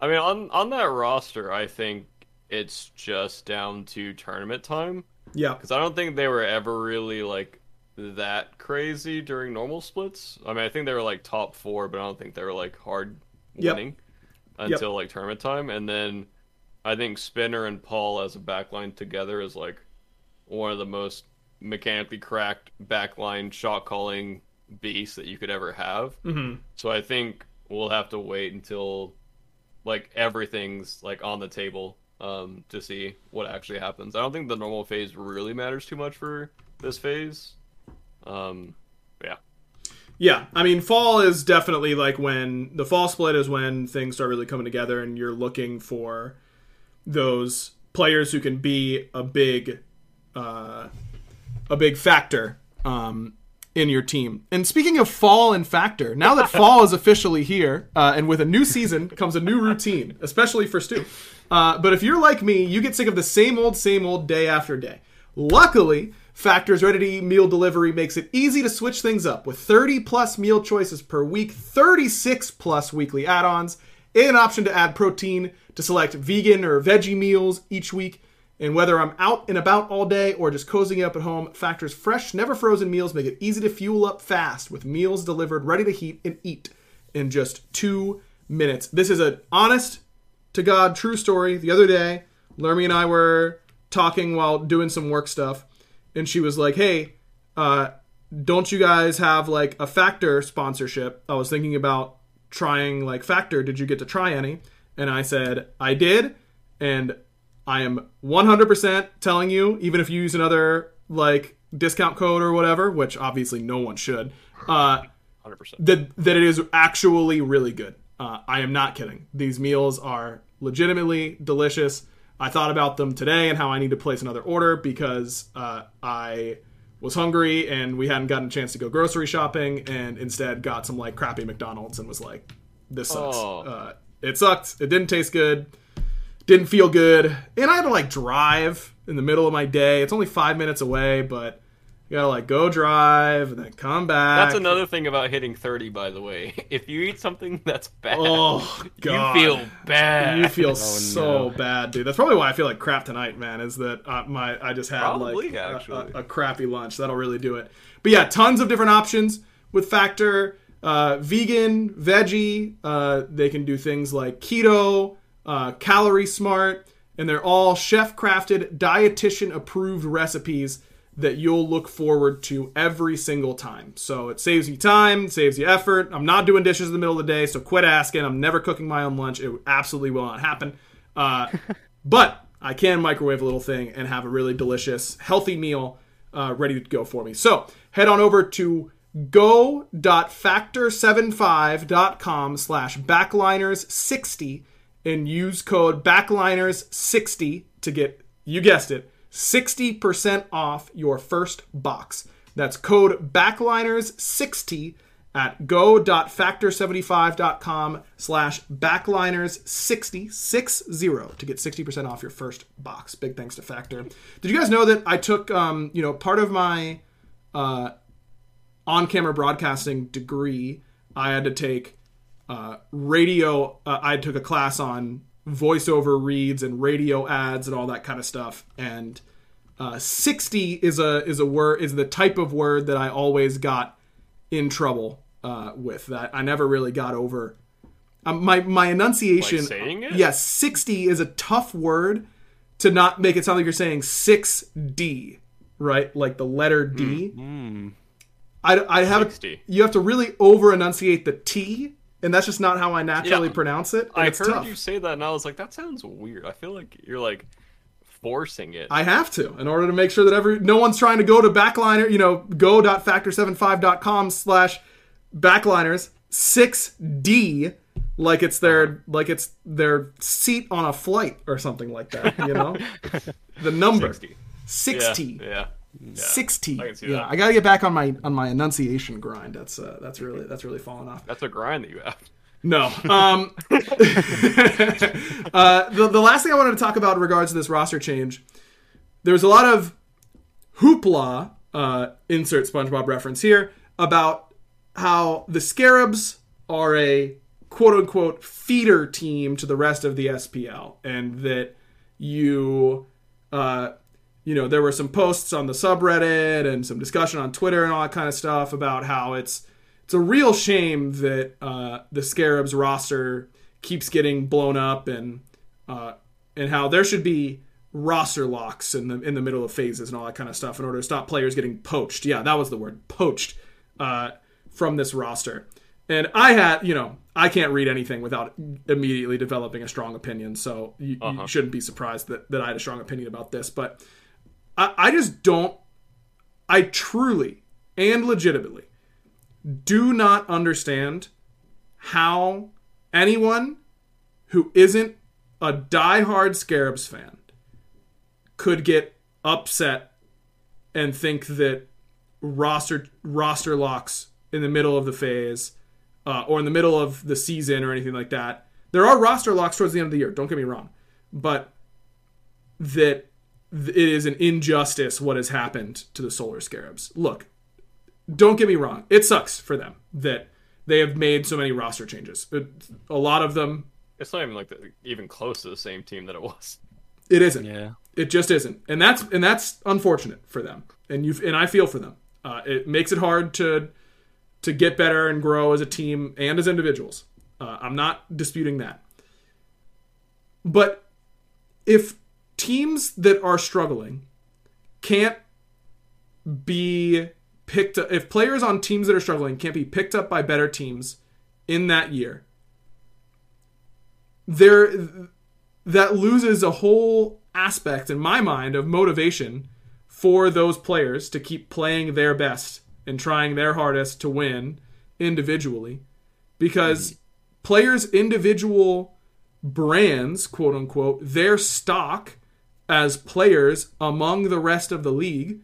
I mean, on on that roster, I think it's just down to tournament time. Yeah, because I don't think they were ever really like that crazy during normal splits. I mean, I think they were like top four, but I don't think they were like hard winning yep. until yep. like tournament time. And then I think Spinner and Paul as a backline together is like one of the most mechanically cracked backline shot calling beast that you could ever have. Mm-hmm. So I think we'll have to wait until like everything's like on the table um, to see what actually happens. I don't think the normal phase really matters too much for this phase. Um, yeah. Yeah, I mean, fall is definitely like when the fall split is when things start really coming together, and you're looking for those players who can be a big, uh, a big factor um, in your team. And speaking of fall and factor, now that fall is officially here, uh, and with a new season comes a new routine, especially for Stu. Uh, but if you're like me, you get sick of the same old, same old day after day. Luckily, Factor's ready to eat meal delivery makes it easy to switch things up with 30 plus meal choices per week, 36 plus weekly add ons, and an option to add protein to select vegan or veggie meals each week. And whether I'm out and about all day or just cozying up at home, Factor's fresh, never frozen meals make it easy to fuel up fast with meals delivered ready to heat and eat in just two minutes. This is an honest to God true story. The other day, Lermy and I were talking while doing some work stuff, and she was like, Hey, uh, don't you guys have like a Factor sponsorship? I was thinking about trying like Factor. Did you get to try any? And I said, I did. And I am 100% telling you, even if you use another like discount code or whatever, which obviously no one should, uh, 100%. That, that it is actually really good. Uh, I am not kidding. These meals are legitimately delicious. I thought about them today and how I need to place another order because uh, I was hungry and we hadn't gotten a chance to go grocery shopping and instead got some like crappy McDonald's and was like, this sucks. Oh. Uh, it sucked. It didn't taste good. Didn't feel good. And I had to like drive in the middle of my day. It's only five minutes away, but you gotta like go drive and then come back. That's another thing about hitting 30, by the way. If you eat something that's bad, Oh, God. you feel bad. You feel so bad, dude. That's probably why I feel like crap tonight, man. Is that uh, my I just had Probably, like a- a, a crappy lunch. That'll really do it. But yeah, tons of different options with Factor. Uh, vegan, veggie. Uh, they can do things like keto, uh, calorie smart, and they're all chef crafted, dietitian approved recipes that you'll look forward to every single time. So it saves you time, saves you effort. I'm not doing dishes in the middle of the day, so quit asking. I'm never cooking my own lunch. It absolutely will not happen. Uh, but I can microwave a little thing and have a really delicious, healthy meal uh, ready to go for me. So head on over to go.factor75.com slash backliners60 and use code backliners60 to get, you guessed it, 60% off your first box. That's code backliners60 at go.factor75.com slash backliners60 60 to get 60% off your first box. Big thanks to Factor. Did you guys know that I took, um, you know, part of my uh, on-camera broadcasting degree, I had to take uh, radio. Uh, I took a class on voiceover reads and radio ads and all that kind of stuff. And uh, sixty is a is a word is the type of word that I always got in trouble uh, with. That I never really got over. Um, my my enunciation. Like saying it? Yes, sixty is a tough word to not make it sound like you're saying six D, right? Like the letter D. I, I have 60. you have to really over enunciate the T, and that's just not how I naturally Yeah. pronounce it. I heard tough. you say that, and I was like, that sounds weird. I feel like you're like forcing it. I have to in order to make sure that every no one's trying to go to backliner, you know, go.factor75.com slash backliners 6D like it's their uh-huh. like it's their seat on a flight or something like that, you know? the number 60. 60. Yeah, yeah. 60. I yeah, that. I got to get back on my on my enunciation grind. That's uh, that's really that's really fallen off. That's a grind that you have. No. Um, uh, the, the last thing I wanted to talk about in regards to this roster change, there was a lot of hoopla, uh, insert SpongeBob reference here, about how the Scarabs are a quote unquote feeder team to the rest of the SPL, and that you, uh, you know, there were some posts on the subreddit and some discussion on Twitter and all that kind of stuff about how it's it's a real shame that uh, the Scarabs roster keeps getting blown up and uh, and how there should be roster locks in the in the middle of phases and all that kind of stuff in order to stop players getting poached. Yeah, that was the word, poached uh, from this roster. And I had, you know, I can't read anything without immediately developing a strong opinion. So you, you shouldn't be surprised that, that I had a strong opinion about this. But I, I just don't, I truly and legitimately do not understand how anyone who isn't a diehard Scarabs fan could get upset and think that roster roster locks in the middle of the phase uh, or in the middle of the season or anything like that. There are roster locks towards the end of the year. Don't get me wrong, but that th- it is an injustice what has happened to the Solar Scarabs. Look, don't get me wrong. It sucks for them that they have made so many roster changes. It- a lot of them, It's not even like the, even close to the same team that it was. it isn't. Yeah. It just isn't, and that's and that's unfortunate for them. And you and I feel for them. Uh, it makes it hard to to get better and grow as a team and as individuals. Uh, I'm not disputing that. But if teams that are struggling can't be picked up, if players on teams that are struggling can't be picked up by better teams in that year, there that loses a whole aspect in my mind of motivation for those players to keep playing their best and trying their hardest to win individually. Because players individual brands quote unquote their stock as players among the rest of the league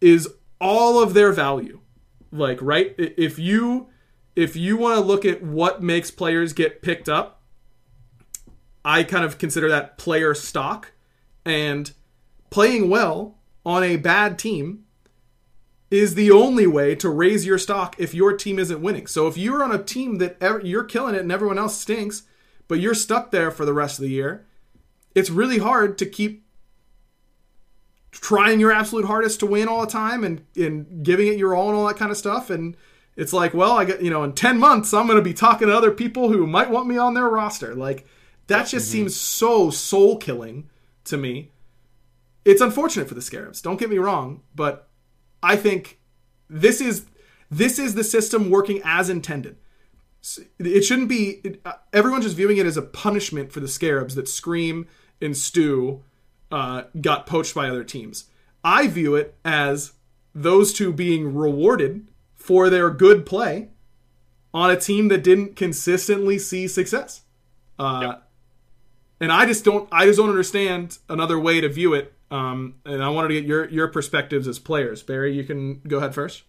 is all of their value. Like, right? If you if you want to look at what makes players get picked up, I kind of consider that player stock and playing well on a bad team is the only way to raise your stock if your team isn't winning. So if you're on a team that ev- you're killing it and everyone else stinks, but you're stuck there for the rest of the year, it's really hard to keep trying your absolute hardest to win all the time and, and giving it your all and all that kind of stuff. And it's like, well, I get, you know, in 10 months, I'm going to be talking to other people who might want me on their roster. Like, that just seems so soul killing to me. It's unfortunate for the Scarabs. Don't get me wrong, but I think this is this is the system working as intended. It shouldn't be. It, uh, everyone's just viewing it as a punishment for the Scarabs that Scream and Stu uh, got poached by other teams. I view it as those two being rewarded for their good play on a team that didn't consistently see success. Uh, And I just don't. I just don't understand another way to view it. Um, and I wanted to get your your perspectives as players. Barra, you can go ahead first.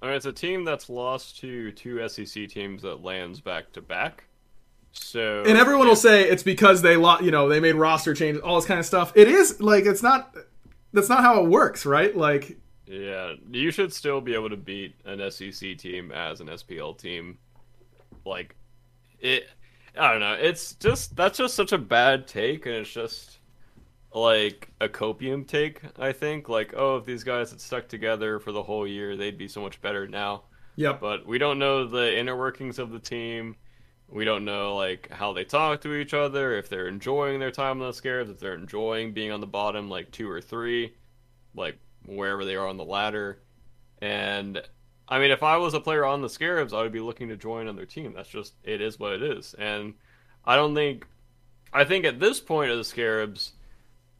All right, it's a team that's lost to two SCC teams that lands back to back. So And everyone will say it's because they lo- you know they made roster changes, all this kind of stuff. It is like it's not. That's not how it works, right? Like Yeah, you should still be able to beat an SCC team as an SPL team. Like it I don't know. It's just that's just such a bad take and it's just like a copium take, I think. Like, oh, if these guys had stuck together for the whole year, they'd be so much better now. Yep. But we don't know the inner workings of the team. We don't know like how they talk to each other, if they're enjoying their time on the Scarabs, if they're enjoying being on the bottom like two or three, like wherever they are on the ladder. And I mean, if I was a player on the Scarabs, I would be looking to join another team. That's just it is what it is. And I don't think I think at this point of the Scarabs,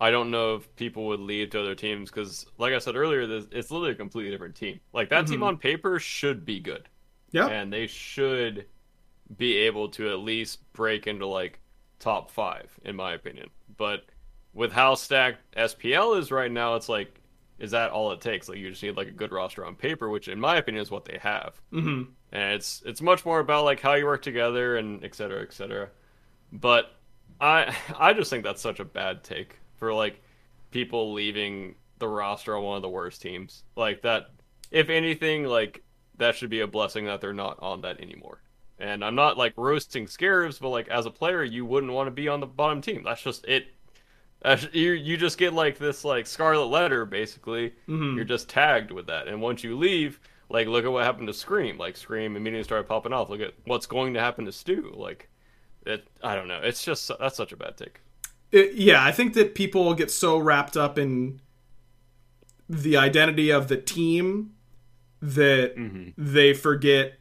I don't know if people would leave to other teams because, like I said earlier, this, it's literally a completely different team. Like that team mm-hmm. on paper should be good, Yeah. and they should be able to at least break into like top five, in my opinion. But with how stacked SPL is right now, it's like, is that all it takes? Like you just need like a good roster on paper, which in my opinion is what they have. hmm And it's it's much more about like how you work together and et cetera, et cetera. But I I just think that's such a bad take for like people leaving the roster on one of the worst teams. Like that if anything, like that should be a blessing that they're not on that anymore. And I'm not like roasting Scarabs, but like as a player, you wouldn't want to be on the bottom team. That's just it. That's, you you just get like this like scarlet letter basically. Mhm. You're just tagged with that, and once you leave, like look at what happened to Scream. Like Scream immediately started popping off. Look at what's going to happen to Stu. Like it. I don't know. It's just that's such a bad take. It, yeah, I think that people get so wrapped up in the identity of the team that they forget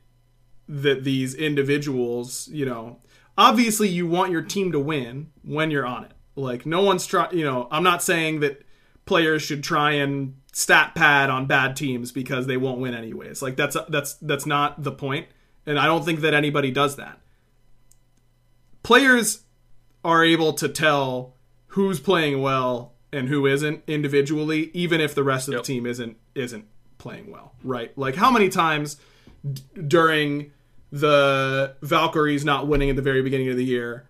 that these individuals, you know, obviously you want your team to win when you're on it. Like no one's trying, you know, I'm not saying that players should try and stat pad on bad teams because they won't win anyways. Like that's that's that's not the point, and I don't think that anybody does that. Players are able to tell who's playing well and who isn't individually, even if the rest of Yep. the team isn't isn't playing well, right? Like how many times d- during the Valkyries not winning at the very beginning of the year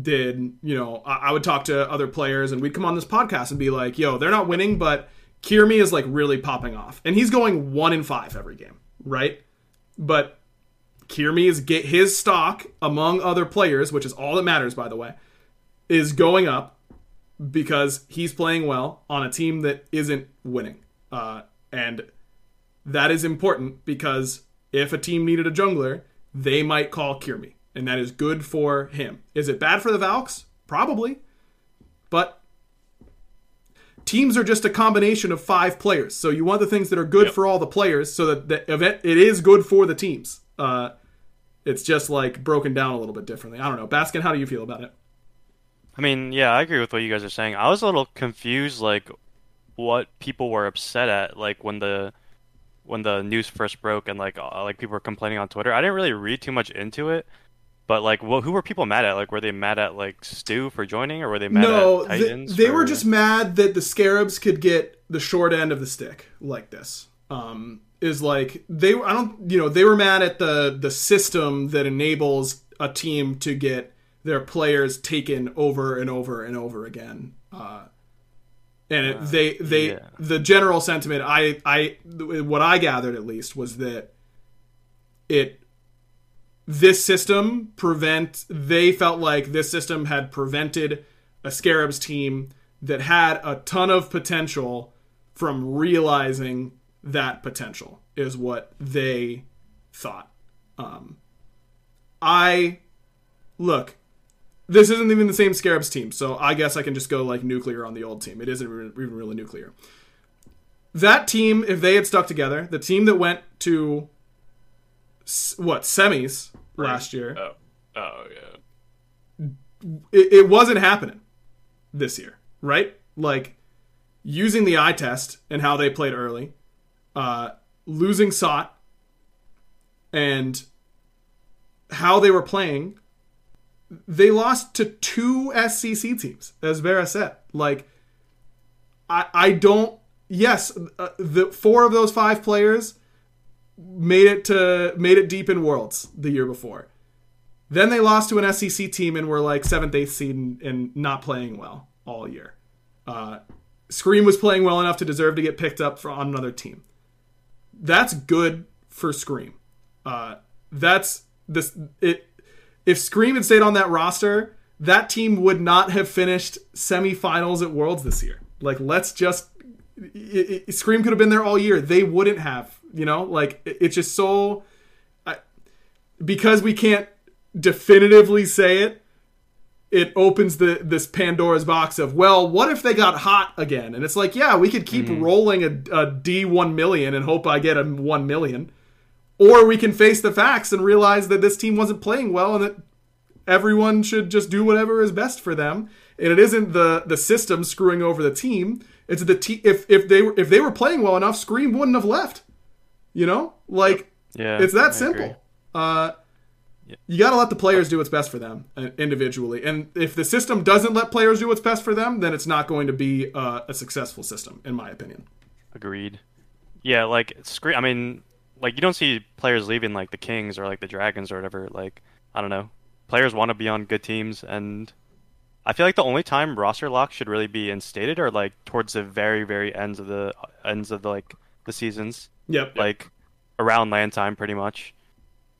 did you know I, I would talk to other players and we'd come on this podcast and be like, "Yo, they're not winning, but Kierme is like really popping off, and he's going one in five every game, right?" But Kierme is get his stock among other players, which is all that matters, by the way, is going up because he's playing well on a team that isn't winning, uh, and that is important because if a team needed a jungler, they might call Kierme, and that is good for him. Is it bad for the Valks? Probably, but teams are just a combination of five players. So you want the things that are good Yep. for all the players, so that the event it is good for the teams. Uh, it's just like broken down a little bit differently. I don't know, Baskin. How do you feel about it? I mean, yeah, I agree with what you guys are saying. I was a little confused, like, what people were upset at, like when the when the news first broke and like uh, like people were complaining on Twitter. I didn't really read too much into it, but like, well, who were people mad at? Like, were they mad at like Stu for joining, or were they mad no, at Titans? they were for- just mad that the Scarabs could get the short end of the stick like this. Um, is like they I don't you know they were mad at the the system that enables a team to get their players taken over and over and over again. Uh, and it, they they yeah. the general sentiment I I what I gathered at least was that it this system prevent they felt like this system had prevented a scarabs team that had a ton of potential from realizing that potential is what they thought um i look this isn't even the same scarabs team so i guess i can just go like nuclear on the old team it isn't even really nuclear that team if they had stuck together the team that went to what semis last year Oh, oh yeah. it, it wasn't happening this year, right? Like using the eye test and how they played early, uh, losing Sot, and how they were playing. They lost to two SCC teams, as Barra said. Like, I I don't. Yes, uh, the four of those five players made it to made it deep in Worlds the year before. Then they lost to an SCC team and were like seventh, eighth seed and, and not playing well all year. Uh, Scream was playing well enough to deserve to get picked up for, on another team. That's good for Scream. Uh, that's this. It if Scream had stayed on that roster, that team would not have finished semifinals at Worlds this year. Like, let's just it, it, Scream could have been there all year. They wouldn't have. You know, like it, it's just so. I, because we can't definitively say it, it opens the this Pandora's box of well, what if they got hot again? And it's like, yeah, we could keep mm-hmm. rolling a, a D one million and hope I get a one million, or we can face the facts and realize that this team wasn't playing well and that everyone should just do whatever is best for them. And it isn't the the system screwing over the team. It's the te- if if they were if they were playing well enough, Scream wouldn't have left. You know, like Yeah, it's that I simple. agree. Uh, you got to let the players do what's best for them uh, individually. And if the system doesn't let players do what's best for them, then it's not going to be uh, a successful system, in my opinion. Agreed. Yeah, like screen. I mean, like you don't see players leaving like the Kings or like the Dragons or whatever. Like I don't know, players want to be on good teams, and I feel like the only time roster lock should really be instated are like towards the very very ends of the uh, ends of the like the seasons, Yep. like around land time, pretty much.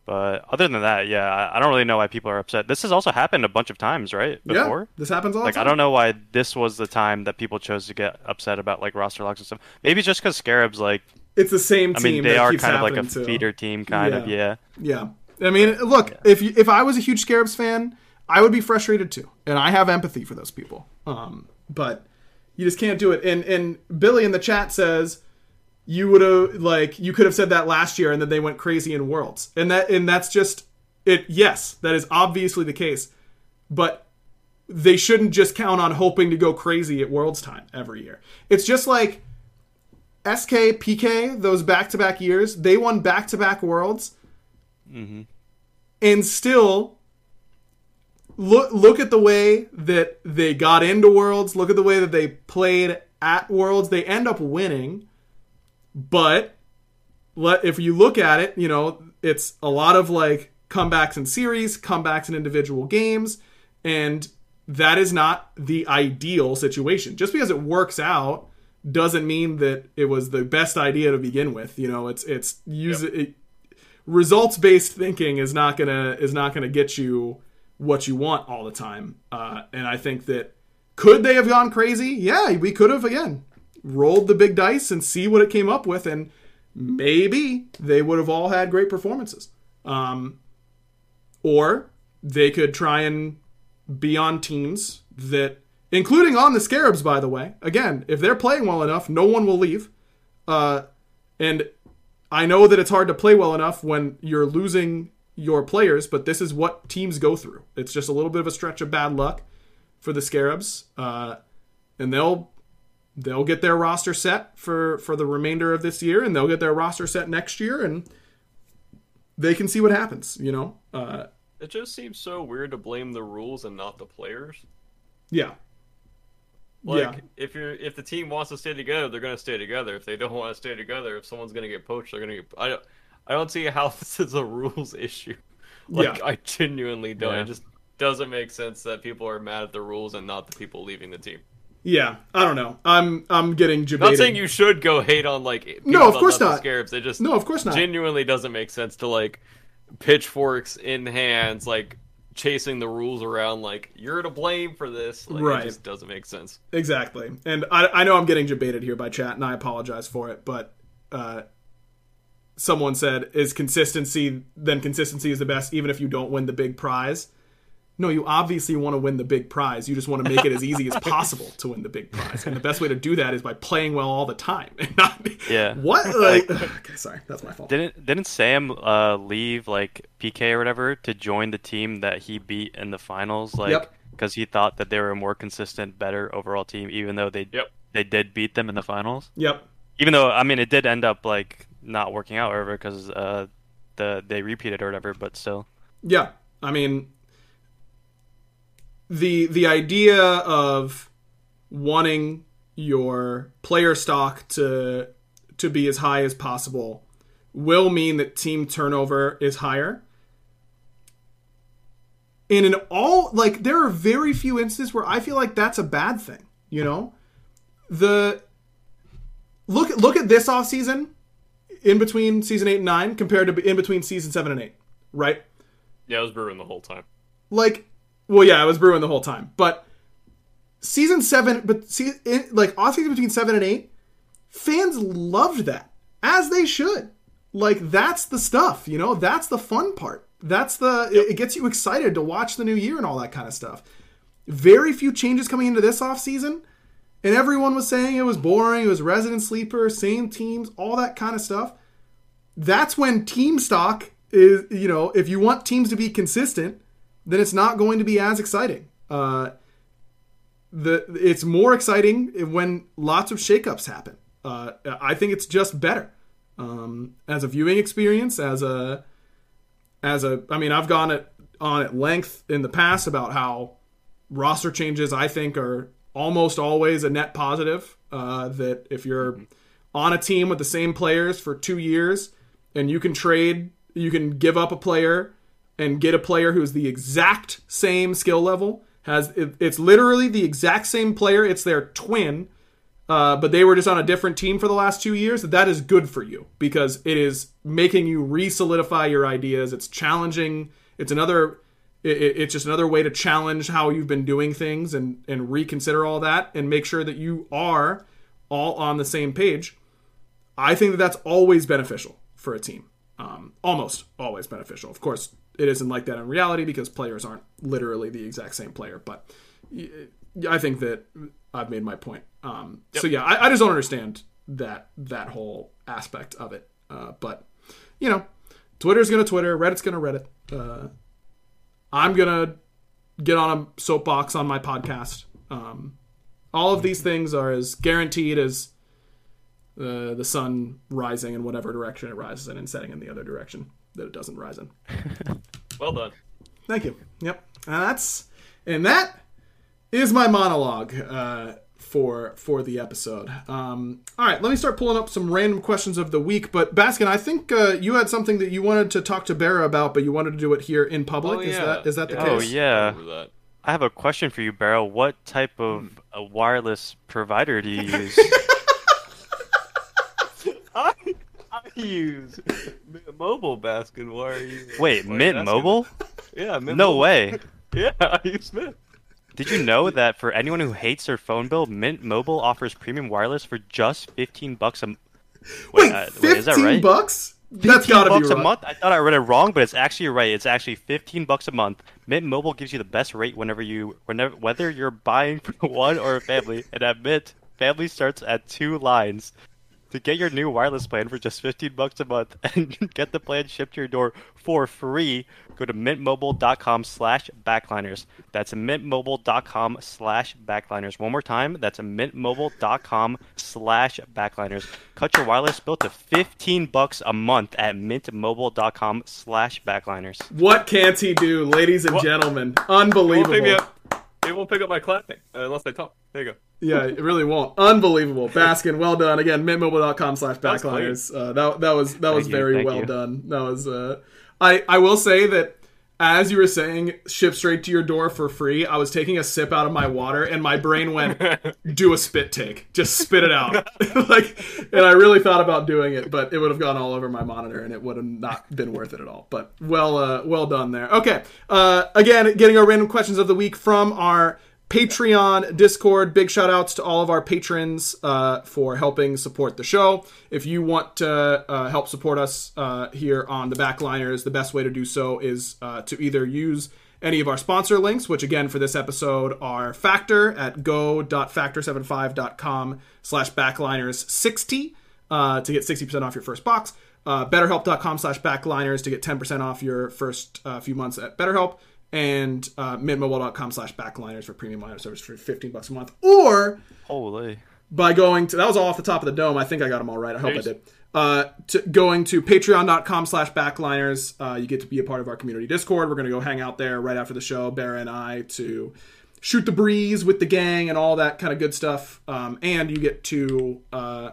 But other than that, yeah, I don't really know why people are upset. This has also happened a bunch of times, right? Before. Yeah, this happens all Like I don't know why this was the time that people chose to get upset about like roster locks and stuff. Maybe it's just because Scarabs like It's the same team. I mean they are kind of like a to- feeder team, kind of Yeah. yeah. Yeah. I mean, look, if you, if I was a huge Scarabs fan, I would be frustrated too, and I have empathy for those people. Um, but you just can't do it. And and Billy in the chat says you would have like you could have said that last year, and then they went crazy in Worlds, and that and that's just it. Yes, that is obviously the case, but they shouldn't just count on hoping to go crazy at Worlds time every year. It's just like SK PK those back to back years. They won back to back Worlds mm-hmm. and still look look at the way that they got into worlds look at the way that they played at worlds. They end up winning but let if you look at it you know it's a lot of like comebacks in series comebacks in individual games and that is not the ideal situation. Just because it works out doesn't mean that it was the best idea to begin with you know it's it's use it results based thinking is not gonna is not gonna get you what you want all the time. Uh, and I think that could they have gone crazy? Yeah, we could have again rolled the big dice and see what it came up with, and maybe they would have all had great performances. Um, or they could try and be on teams that, including on the Scarabs, by the way. Again, if they're playing well enough, no one will leave. Uh, and I know that it's hard to play well enough when you're losing your players, but this is what teams go through. It's just a little bit of a stretch of bad luck for the Scarabs, uh, and they'll they'll get their roster set for for the remainder of this year, and they'll get their roster set next year, and they can see what happens. You know, uh, It just seems so weird to blame the rules and not the players. yeah, Like Yeah. if you're if the team wants to stay together, they're gonna stay together. If they don't want to stay together, if someone's gonna get poached, they're gonna get. I don't. I don't see how this is a rules issue. Like Yeah. I genuinely don't. Yeah. It just doesn't make sense that people are mad at the rules and not the people leaving the team. Yeah, I don't know. I'm I'm getting debated. Not saying you should go hate on like people No, of course not. Scarabs. It just No, of course not. genuinely doesn't make sense to like pitchforks in hands, like chasing the rules around. Like you're to blame for this. Like, Right. It just doesn't make sense. Exactly. And I, I know I'm getting debated here by chat, and I apologize for it, but uh, someone said, is consistency, then consistency is the best, even if you don't win the big prize? No, you obviously want to win the big prize. You just want to make it as easy as possible to win the big prize. And the best way to do that is by playing well all the time. And not, Yeah. What? Like, okay, sorry. That's my fault. Didn't didn't Sam uh, leave like PK or whatever to join the team that he beat in the finals? Like, Yep. because he thought that they were a more consistent, better overall team, even though they Yep. they did beat them in the finals. Yep. Even though I mean, it did end up like not working out or whatever because uh, the they repeated or whatever. But still, Yeah, I mean the the idea of wanting your player stock to to be as high as possible will mean that team turnover is higher. And in all like there are very few instances where I feel like that's a bad thing, you know? The look look at this offseason in between season 8 and 9 compared to in between season 7 and 8, right? Yeah, I was brewing the whole time. like well yeah i was brewing the whole time. But season seven but see it, like off season between seven and eight fans loved that as they should. Like that's the stuff you know? That's the fun part. That's the it, it gets you excited to watch the new year and all that kind of stuff. Very few changes coming into this off season and everyone was saying it was boring it was resident sleeper same teams all that kind of stuff. That's when team stock is you know if you want teams to be consistent then it's not going to be as exciting. Uh, the it's more exciting when lots of shakeups happen. Uh, I think it's just better um, as a viewing experience. As a as a, I mean, I've gone at on at length in the past about how roster changes I think are almost always a net positive. Uh, that if you're on a team with the same players for two years and you can trade, you can give up a player and get a player who's the exact same skill level. Has it, it's literally the exact same player. It's their twin, uh, but they were just on a different team for the last two years. That is good for you because it is making you re-solidify your ideas. It's challenging. It's another. It- it's just another way to challenge how you've been doing things and and reconsider all that and make sure that you are all on the same page. I think that that's always beneficial for a team. Um, almost always beneficial. Of course, it isn't like that in reality because players aren't literally the exact same player. But I think that I've made my point. Um, So yeah, I, I just don't understand that that whole aspect of it. Uh, but you know, Twitter's gonna Twitter, Reddit's gonna Reddit. Uh, I'm gonna get on a soapbox on my podcast. Um, all of these things are as guaranteed as uh, the sun rising in whatever direction it rises in and setting in the other direction that it doesn't rise in. Well done. Thank you. Yep. And that's and that is my monologue uh, for for the episode. Um, all right, let me start pulling up some random questions of the week. But Baskin, I think uh, you had something that you wanted to talk to Barra about, but you wanted to do it here in public. Oh, Is yeah. that is that the Yeah. Oh, case? yeah. I remember that. I have a question for you, Barra. What type of Hmm. a wireless provider do you use? I, I use Mint Mobile Baskin. Why are you? Wait, why are you Mint asking? Mobile? Yeah, Mint No Mobile. way. Yeah, I use Mint. Did you know that for anyone who hates their phone bill, Mint Mobile offers premium wireless for just 15 bucks a m- Wait, uh, fifteen is that right? bucks? That's 15 got to be bucks right. a month. I thought I read it wrong, but it's actually right. It's actually 15 bucks a month. Mint Mobile gives you the best rate whenever you whenever whether you're buying for one or a family. And at Mint, family starts at two lines. To get your new wireless plan for just 15 bucks a month and get the plan shipped to your door for free, go to mintmobile.com slash backliners. That's mintmobile.com slash backliners. One more time, that's mintmobile.com slash backliners. Cut your wireless bill to 15 bucks a month at mintmobile.com slash backliners. What can't he do, ladies and gentlemen? Won't Unbelievable. Up. It won't pick up my clapping uh, unless I talk. There you go. Yeah, it really won't. Unbelievable, Baskin. Well done again. Mintmobile.com slash That's great. backliners. Uh, that that was that was you, very thank well you. done. That was. Uh, I I will say that as you were saying, ship straight to your door for free. I was taking a sip out of my water, and my brain went, "Do a spit take. Just spit it out." like, and I really thought about doing it, but it would have gone all over my monitor, and it would have not been worth it at all. But well, uh, well done there. Okay. Uh, again, getting our random questions of the week from our Patreon, Discord. Big shout outs to all of our patrons uh, for helping support the show. If you want to uh, help support us uh, here on the Backliners, the best way to do so is uh, to either use any of our sponsor links, which again for this episode are Factor at go.factor75.com slash backliners60 uh, to get 60% off your first box. Uh, BetterHelp.com slash backliners to get 10% off your first few months at BetterHelp. And uh, mintmobile.com slash backliners for premium liner service for 15 bucks a month. Or Holy. by going to that was all off the top of the dome. I think I got them all right. I hope. I did. Uh, to going to patreon.com slash backliners, uh, you get to be a part of our community Discord. We're gonna go hang out there right after the show, Bear and I, to shoot the breeze with the gang and all that kind of good stuff. Um, and you get to uh,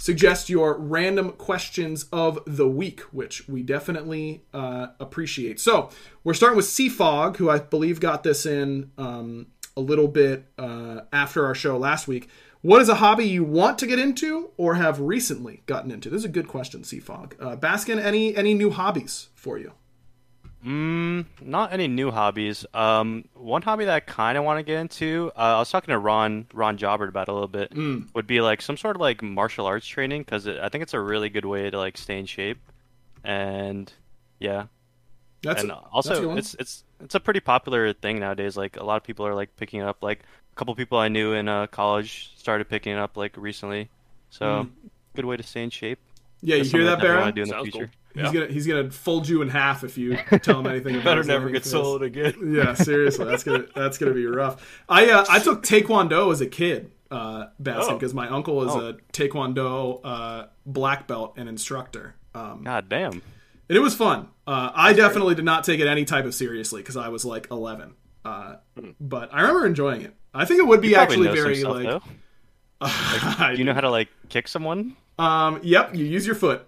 suggest your random questions of the week, which we definitely uh, appreciate. So we're starting with Seafog, who I believe got this in um, a little bit uh, after our show last week. What is a hobby you want to get into or have recently gotten into? This is a good question, Seafog. Uh, Baskin, any any new hobbies for you? Mm, not any new hobbies. Um, one hobby that I kind of want to get into, uh, I was talking to Ron Ron Jobbert about it a little bit, would be like some sort of like martial arts training because I think it's a really good way to like stay in shape, and yeah, That's and a- also good one. it's it's it's a pretty popular thing nowadays. Like a lot of people are like picking it up. Like a couple people I knew in uh, college started picking it up like recently. So good way to stay in shape. yeah. You hear that, I Baron? do in the Sounds future. cool. He's Yeah. gonna he's gonna fold you in half if you tell him anything. About Better never get phase. sold again. Yeah, seriously, that's gonna that's gonna be rough. I uh, I took Taekwondo as a kid, uh, Baskin, Oh. because my uncle is Oh. a Taekwondo uh, black belt and instructor. Um, God damn. and it was fun. Uh, I definitely did not take it any type of seriously because I was like 11. Uh, but I remember enjoying it. I think it would be You actually very stuff, like. I Do you know how to like kick someone? Um, yep, you use your foot.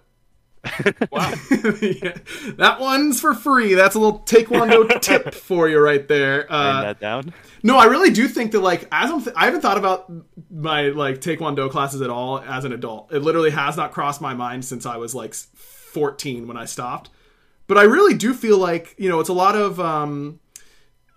Wow. Yeah, that one's for free. That's a little Taekwondo tip for you right there. Uh, that down. No, I really do think that like as I'm th- I haven't thought about my like taekwondo classes at all as an adult. It literally has not crossed my mind since I was like 14 when I stopped. But I really do feel like, you know, it's a lot of um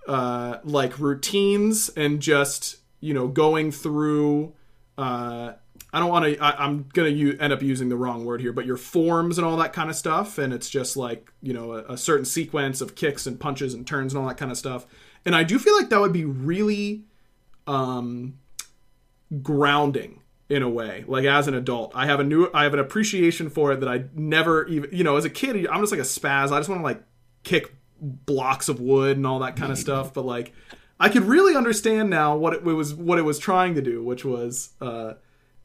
uh like routines and just, you know, going through uh I don't want to. I'm gonna u- end up using the wrong word here, but your forms and all that kind of stuff, and it's just like you know a, a certain sequence of kicks and punches and turns and all that kind of stuff. And I do feel like that would be really um, grounding in a way. Like as an adult, I have a new, I have an appreciation for it that I never even, you know, as a kid, I'm just like a spaz. I just want to like kick blocks of wood and all that kind of stuff. But like, I could really understand now what it was, what it was trying to do, which was. Uh,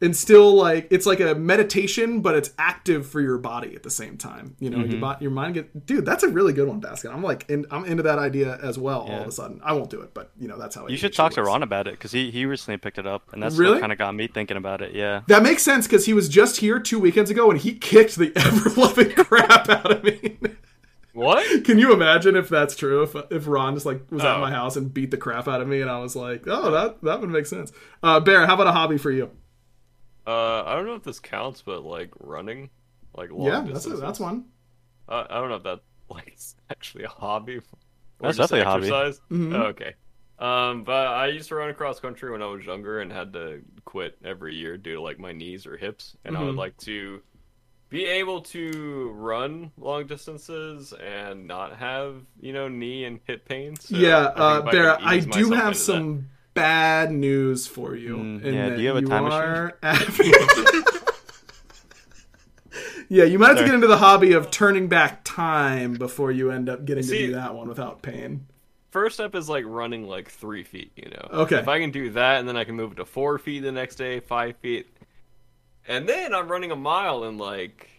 instill like it's like a meditation, but it's active for your body at the same time. You know, your, bo- your mind get dude. That's a really good one, Baskin. I'm like, in, I'm into that idea as well. All of a sudden, I won't do it, but you know, that's how You should talk to. Ron about it because he, he recently picked it up, and that's Really? what kind of got me thinking about it. Yeah. That makes sense because he was just here two weekends ago and he kicked the ever loving crap out of me. what? Can you imagine if that's true? If if Ron just like was at Oh. my house and beat the crap out of me, and I was like, oh, that that would make sense. Uh, Bear, how about a hobby for you? Uh, I don't know if this counts, but like running, like long yeah, that's a, that's one. Uh, I don't know if that like is actually a hobby. That's just definitely a hobby. exercise. Mhm. Oh, okay. Um, but I used to run across country when I was younger and had to quit every year due to like my knees or hips, and I would Mhm. like to be able to run long distances and not have you know knee and hip pain. So yeah, I uh, if I I do have into that- some bad news for you. Mm, in yeah, do you have a time machine? are yeah, you might have to get into the hobby of turning back time before you end up getting to do that one without pain. First step is like running like three feet, you know. Okay. If I can do that, and then I can move it to four feet the next day, five feet, and then I'm running a mile in like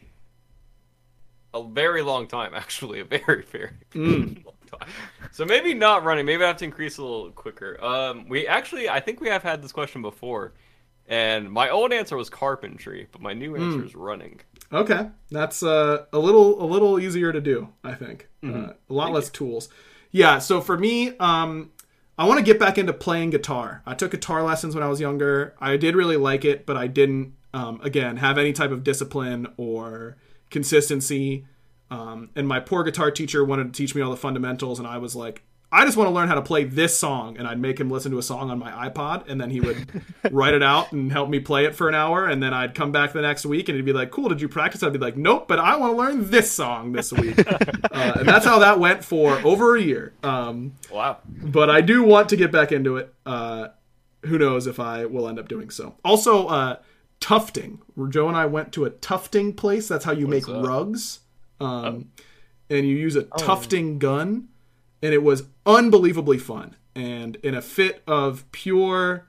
a very long time. Actually, a very very, very Mm. Time. So maybe not running. Maybe I have to increase a little quicker. Um, we actually, I think we have had this question before, and my old answer was carpentry, but my new answer is running. Okay, that's uh, a little a little easier to do. I think uh, a lot less tools. Yeah. So for me, um, I want to get back into playing guitar. I took guitar lessons when I was younger. I did really like it, but I didn't um, again have any type of discipline or consistency. Um, and my poor guitar teacher wanted to teach me all the fundamentals, and I was like, I just want to learn how to play this song. And I'd make him listen to a song on my iPod, and then he would write it out and help me play it for an hour. And then I'd come back the next week, and he'd be like, Cool, did you practice? I'd be like, Nope, but I want to learn this song this week. uh, and that's how that went for over a year. Um, Wow. but I do want to get back into it. Uh, who knows if I will end up doing so. Also, uh, tufting. Joe and I went to a tufting place. That's how you make that? rugs. Um, And you use a tufting gun, and it was unbelievably fun. And in a fit of pure,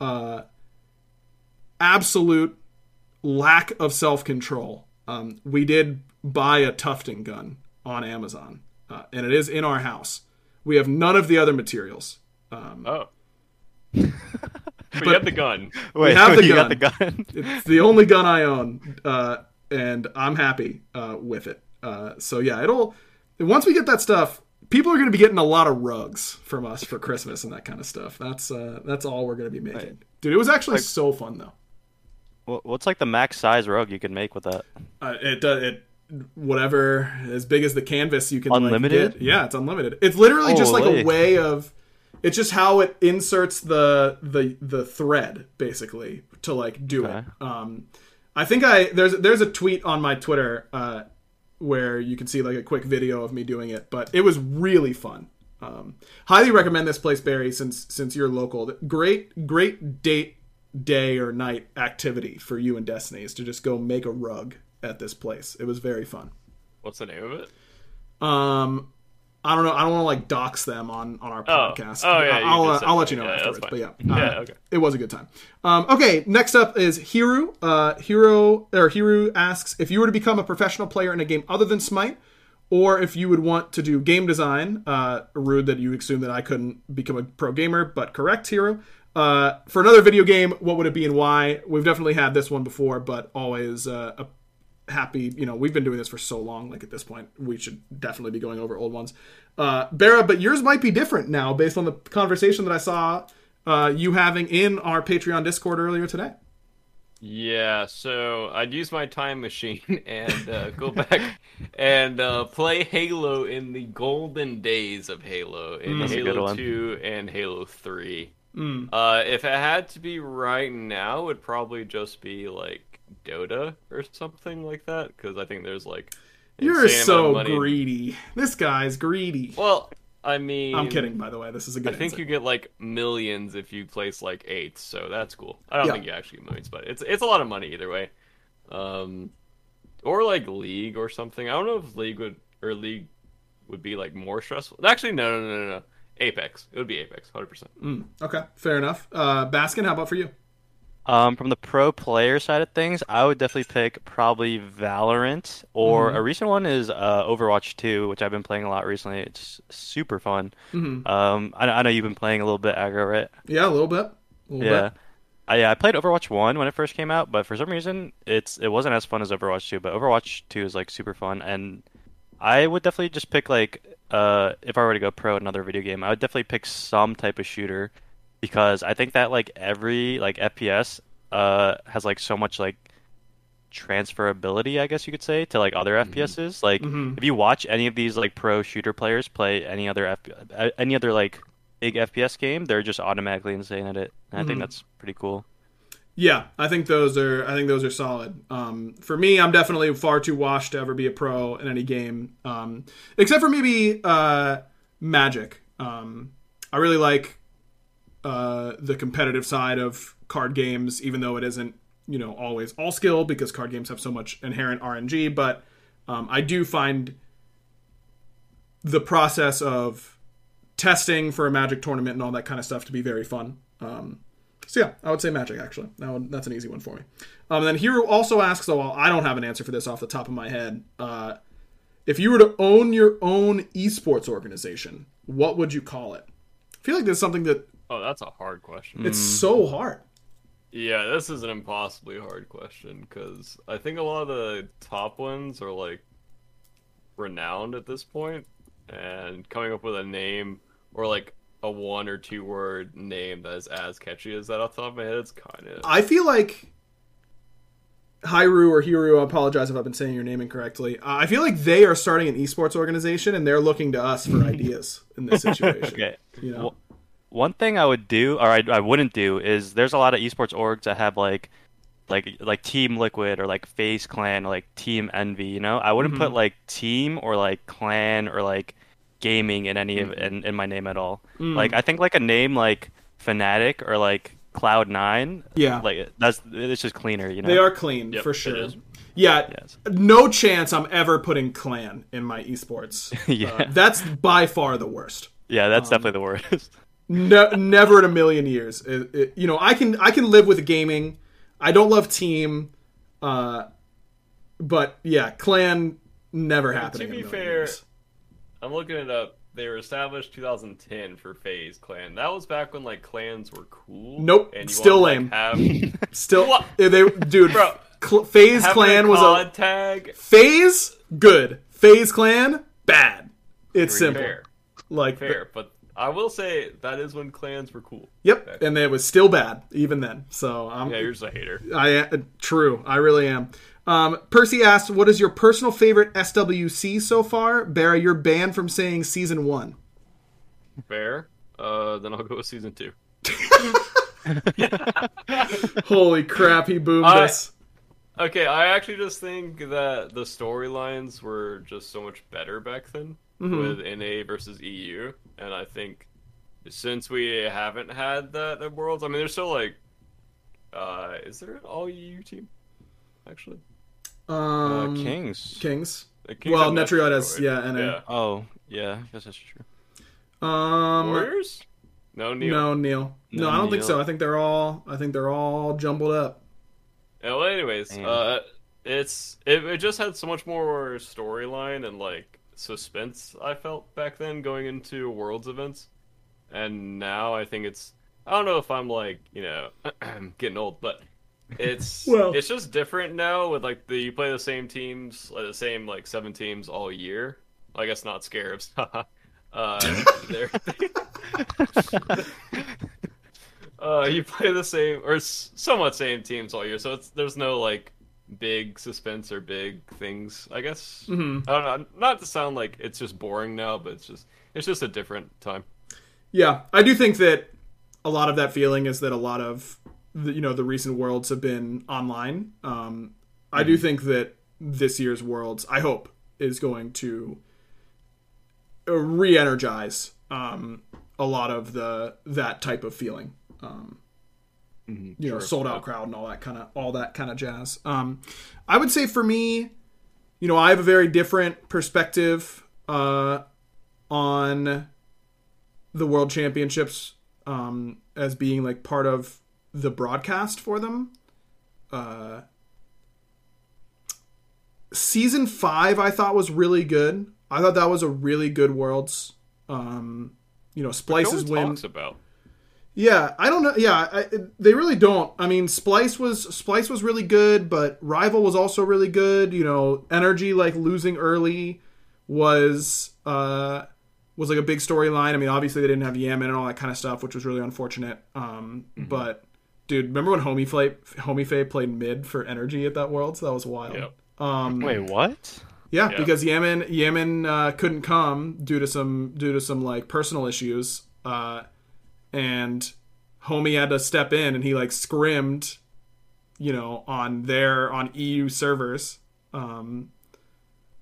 uh, absolute lack of self control, um, we did buy a tufting gun on Amazon, uh, and it is in our house. We have none of the other materials. Um, Oh. but, you have the gun. Wait, have the you gun. got the gun. it's the only gun I own, uh, and I'm happy uh, with it. Uh, so yeah, it'll once we get that stuff, people are going to be getting a lot of rugs from us for Christmas and that kind of stuff. That's uh, that's all we're going to be making, Right. dude. It was actually Like- so fun though. What's like the max size rug you can make with that? Uh, it does it whatever as big as the canvas you can like, Unlimited? get. Yeah, it's unlimited. It's literally just like a way of. It's just how it inserts the the the thread basically to like do Okay. it. Um, I think I there's there's a tweet on my Twitter uh, where you can see like a quick video of me doing it, but it was really fun. Um, highly recommend this place, Barra, since since you're local. Great great date day or night activity for you and Destiny is to just go make a rug at this place. It was very fun. What's the name of it? Um, I don't know. I don't want to like dox them on on our Oh. podcast. Oh, yeah, I'll uh, I'll let you know Yeah, afterwards. But yeah, uh, Yeah, okay. it was a good time. Um, okay, next up is Hiru. Uh, Hero or Hiru asks if you were to become a professional player in a game other than Smite, or if you would want to do game design. Uh, rude that you assume that I couldn't become a pro gamer, but correct, Hero. Uh, for another video game, what would it be and why? We've definitely had this one before, but always uh, a happy you know we've been doing this for so long like at this point we should definitely be going over old ones. Uh Barra, but yours might be different now based on the conversation that i saw uh you having in our patreon discord earlier today. Yeah, so I'd use my time machine and uh, go back and uh, play Halo in the golden days of Halo, in That's a good Halo 2 and Halo 3. Uh, if it had to be right now, it would probably just be like Dota or something like that, because I think there's like. you're so greedy this guy's greedy Well, I mean. i'm kidding by the way this is a good I think answer. you get like millions if you place like eighth, so that's cool. I don't Yeah. think you actually get millions, but it's it's a lot of money either way. Um, or like league or something. I don't know if league would or league would be like more stressful. Actually, no, no, no, no, no. Apex. It would be Apex, hundred percent. okay fair enough uh baskin how about for you Um, from the pro player side of things, I would definitely pick probably Valorant, or Mm-hmm. a recent one is uh, Overwatch 2, which I've been playing a lot recently. It's super fun. Mm-hmm. Um, I, I know you've been playing a little bit aggro, right? yeah a little bit a little Yeah. bit. I, yeah, I played Overwatch 1 when it first came out, but for some reason it's it wasn't as fun as Overwatch 2, but Overwatch 2 is like super fun and I would definitely just pick like uh if I were to go pro in another video game, I would definitely pick some type of shooter because I think that like every like FPS uh has like so much like transferability, I guess you could say, to like other FPSs. Like Mhm. if you watch any of these like pro shooter players play any other F- uh, any other like big FPS game, they're just automatically insane at it. And I Mhm. think that's pretty cool. Yeah, I think those are I think those are solid. Um, for me, I'm definitely far too washed to ever be a pro in any game, um, except for maybe uh, Magic. Um, I really like uh, the competitive side of card games, even though it isn't you know always all skill because card games have so much inherent RNG. But um, I do find the process of testing for a Magic tournament and all that kind of stuff to be very fun. Um, so yeah, I would say Magic actually. That that's an easy one for me. Um, and then Hero also asks, oh, I don't have an answer for this off the top of my head. Uh, if you were to own your own esports organization, what would you call it? I feel like there's something that Oh, that's a hard question. it's so hard. Yeah, this is an impossibly hard question because I think a lot of the top ones are like renowned at this point, and coming up with a name or like a one or two word name that is as catchy as that off the top of my head, it's kind of I feel like Hyru or Hiru, I apologize if I've been saying your name incorrectly. Uh, I feel like they are starting an esports organization and they're looking to us for ideas in this situation. Okay. You know? Well, one thing I would do, or I, I wouldn't do, is there's a lot of esports orgs that have like, like like Team Liquid or like FaZe Clan or like Team Envy. You know, I wouldn't Mm-hmm. put like Team or like Clan or like Gaming in any Mm-hmm. of in, in my name at all. Mm. Like I think like a name like Fnatic or like Cloud Nine. Yeah. like that's it's just cleaner. You know, They are clean Yep, for sure. is. Yeah, Yes. no chance I'm ever putting clan in my esports. yeah, Uh, that's by far the worst. yeah, um, that's definitely the worst. No, never in a million years. It- it- you know, I can I can live with gaming. I don't love team, uh, but yeah, clan never happening. to in a be fair, years. I'm looking it up. They were established 2010 for FaZe Clan. That was back when like clans were cool. Nope, and you still wanted to, like, have still What? eh, they dude. Bro, Cl- FaZe clan a was COD a tag. FaZe good. FaZe clan bad. It's simple. Fair, Like fair, but I will say that is when clans were cool. Yep, and it was still bad even then. So I'm Yeah, you're just a hater. I uh, true. I really am. Um, Percy asked, "What is your personal favorite SWC so far?" Barra, you're banned from saying season one. Fair. Uh, then I'll go with season two. Holy crap, he boomed I- us. Okay, I actually just think that the storylines were just so much better back then Mm-hmm. with NA versus EU, and I think since we haven't had that at Worlds, I mean, there's still like, uh, is there an all EU team? Actually, Uh, Um, Kings. Kings. Kings Well, have Netrioid Metroid. has- yeah, NA. yeah. Oh yeah, I guess that's true. Um, Warriors? No, Neil. no, Neil. No, No, I don't think so. I think they're all. I think they're all jumbled up. Yeah, well, anyways, Damn. uh, it's it, it just had so much more storyline and like suspense. I felt back then going into Worlds events, and now I think it's I don't know if I'm like you know getting old, but it's Well- it's just different now with like the you play the same teams, like the same like seven teams all year. I guess not Scarabs. uh, they're, uh, you play the same or somewhat same teams all year, so it's there's no like big suspense or big things. I guess Mhm. I don't know. Not to sound like it's just boring now, but it's just it's just a different time. Yeah, I do think that a lot of that feeling is that a lot of the, you know the recent worlds have been online. Um, I do think that this year's worlds, I hope, is going to re-energize um, a lot of the that type of feeling. Um, you know, sold out crowd and all that kind of all that kind of jazz. Um, I would say for me, you know, I have a very different perspective uh, on the World Championships um, as being like part of the broadcast for them. Uh, season five, I thought was really good. I thought that was a really good Worlds. Um, you know, No Splyce's one win. talks about. Yeah, I don't know. Yeah, I, they really don't. I mean, Splyce was Splyce was really good, but Rival was also really good. You know, Energy like losing early was uh was like a big storyline. I mean, obviously they didn't have Yammyn and all that kind of stuff, which was really unfortunate. Um, but dude, remember when Homie Flay HomieFe played mid for Energy at that Worlds? That was wild. Yep. Um, Wait, what? yeah, Yeah. because Yammyn Yammyn uh, couldn't come due to some due to some like personal issues, uh, and Homie had to step in and he like scrimmed, you know, on their on EU servers, um,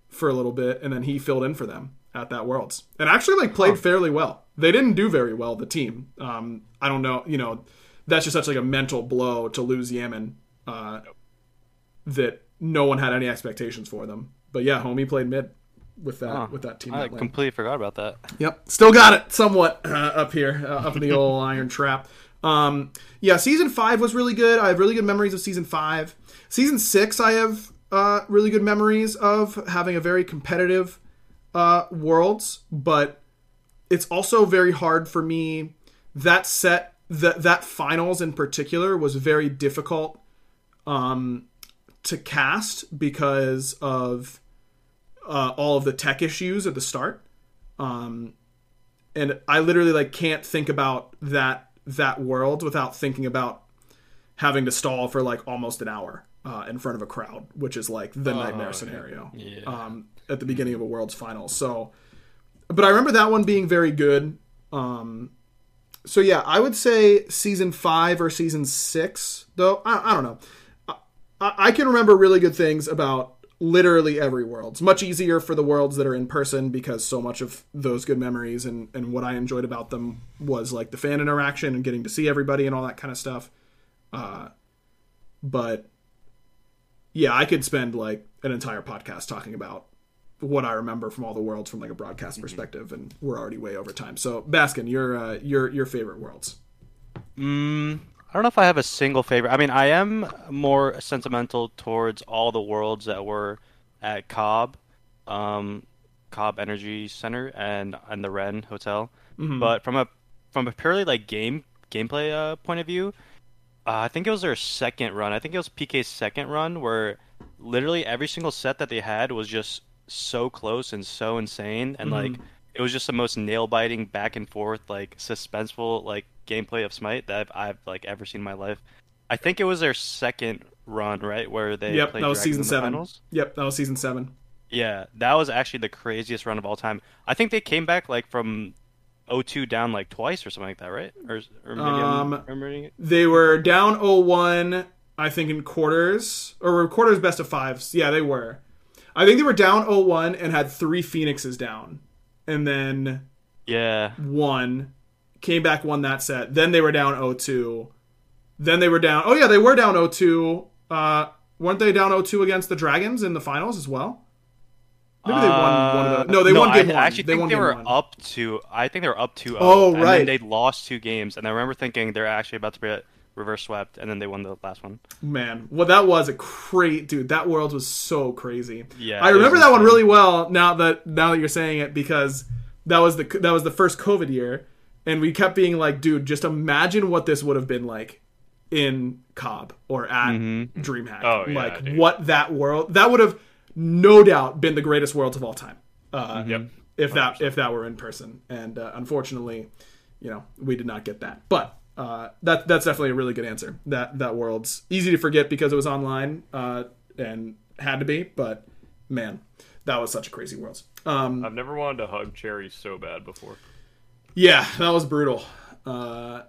for a little bit, and then he filled in for them at that Worlds, and actually like played fairly well. They didn't do very well, the team. Um, I don't know, you know, that's just such like a mental blow to lose Yammyn. Uh, that no one had any expectations for them. But yeah, homie played mid with that Huh. with that team. I that completely forgot about that. Yep, still got it somewhat uh, up here, uh, up in the old iron trap. Um, yeah, season five was really good. I have really good memories of season five. Season six, I have uh, really good memories of having a very competitive uh, worlds, but it's also very hard for me. That set that that finals in particular was very difficult um, to cast because of uh, all of the tech issues at the start. Um, and I literally like can't think about that that world without thinking about having to stall for like almost an hour uh, in front of a crowd, which is like the nightmare yeah. scenario Yeah. um, at the beginning of a world's final. So, but I remember that one being very good. Um, so yeah, I would say season five or season six, though. I, I don't know. I, I can remember really good things about literally every world. It's much easier for the worlds that are in person because so much of those good memories and, and what I enjoyed about them was like the fan interaction and getting to see everybody and all that kind of stuff. Uh, but yeah, I could spend like an entire podcast talking about what I remember from all the worlds from like a broadcast perspective, and we're already way over time. So, Baskin, your uh, your your favorite worlds? Mm, I don't know if I have a single favorite. I mean, I am more sentimental towards all the worlds that were at Cobb, um, Cobb Energy Center, and and the Ren Hotel. But from a from a purely like game gameplay uh, point of view, uh, I think it was their second run. I think it was PK's second run where literally every single set that they had was just so close and so insane, and like it was just the most nail biting back and forth like suspenseful like gameplay of Smite that I've, I've like ever seen in my life. I think it was their second run, right, where they Yep, that was Dragons season seven. finals. Yep, that was season seven. Yeah, that was actually the craziest run of all time. I think they came back like from 0-2 down like twice or something like that, right? Or, or maybe Um, I'm remembering it. They were down 0-1, I think, in quarters or quarters best of fives. Yeah, they were. I think they were down 0-1 and had three Phoenixes down, and then Yeah, won, came back, won that set. Then they were down 0-2. Then they were down. Oh yeah, they were down 0-2. Uh, weren't they down 0-2 against the Dragons in the finals as well? Maybe they won one of the. No, they won game Uh, I, one. I actually they think they were one. up to. I think they were up to. Oh, and right. they lost two games, and I remember thinking they're actually about to be reverse swept, and then they won the last one. Man, well, that was a great dude. That world was so crazy. Yeah, I remember that one really well. Now that now that you're saying it, because that was the that was the first COVID year, and we kept being like, dude, just imagine what this would have been like in Cobb or at Mm-hmm. DreamHack. Oh, yeah, like dude. what that world that would have no doubt been the greatest worlds of all time. Uh, Yep. if that if that were in person, and uh, unfortunately, you know, we did not get that. But uh, that that's definitely a really good answer. That that world's easy to forget because it was online uh, and had to be. But man, that was such a crazy world. Um, I've never wanted to hug Cherry so bad before. Yeah, that was brutal. Uh,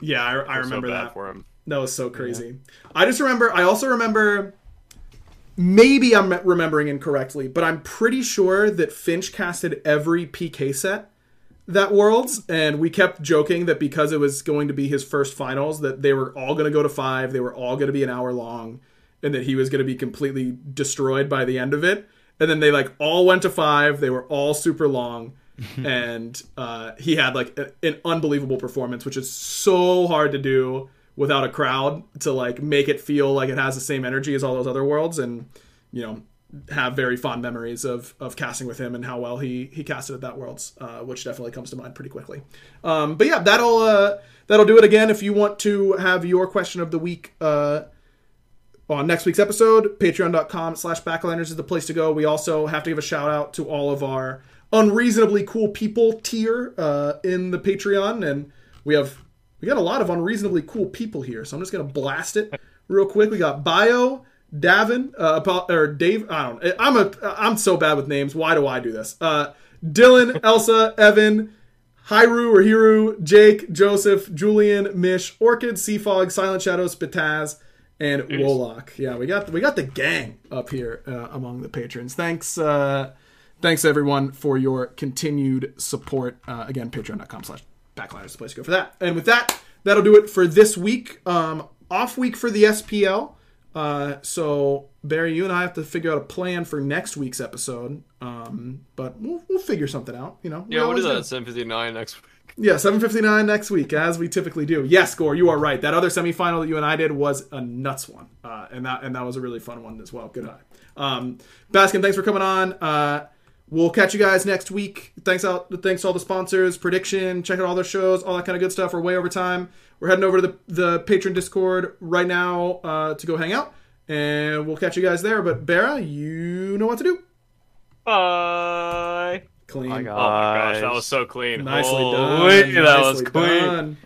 yeah, I, I so remember bad that. for him. That was so crazy. I just remember. I also remember. Maybe I'm remembering incorrectly, but I'm pretty sure that Finch casted every PK set that Worlds, and we kept joking that because it was going to be his first finals, that they were all going to go to five, they were all going to be an hour long, and that he was going to be completely destroyed by the end of it. And then they like all went to five. They were all super long, and uh, he had like a, an unbelievable performance, which is so hard to do without a crowd to like make it feel like it has the same energy as all those other worlds, and you know have very fond memories of of casting with him and how well he he casted at that worlds, uh, which definitely comes to mind pretty quickly. Um, but yeah, that'll uh, that'll do it again. If you want to have your question of the week. Uh, on next week's episode, patreon.com slash backliners is the place to go. We also have to give a shout out to all of our unreasonably cool people tier uh, in the Patreon. And we have we got a lot of unreasonably cool people here. So I'm just gonna blast it real quick. We got Bio, Davin, uh, or Dave. I don't. I'm a. I'm so bad with names. Why do I do this? Uh, Dylan, Elsa, Evan, Hyru or Hiru, Jake, Joseph, Julian, Mish, Orchid, Seafog, Silent Shadows, Spitaz, and Wolok. Yeah, we got we got the gang up here uh, among the patrons. Thanks, uh, thanks everyone for your continued support. Uh, again, patreon.com slash backliners is the place to go for that. And with that, that'll do it for this week. Um, off week for the SPL. Uh, so Barra, you and I have to figure out a plan for next week's episode. Um, but we'll, we'll figure something out. You know. Yeah, do always that seven fifty nine next week. Yeah, seven fifty nine next week, as we typically do. Yes, Gore, you are right. That other semifinal that you and I did was a nuts one, uh, and that and that was a really fun one as well. Good eye. Um, Baskin, thanks for coming on. Uh, we'll catch you guys next week. Thanks out. Thanks to all the sponsors. Prediction. Check out all their shows. All that kind of good stuff. We're way over time. We're heading over to the the patron Discord right now uh, to go hang out, and we'll catch you guys there. But Barra, you know what to do. Bye. Clean. My Oh my gosh, that was so clean. Nicely Holy, done. That was clean. done.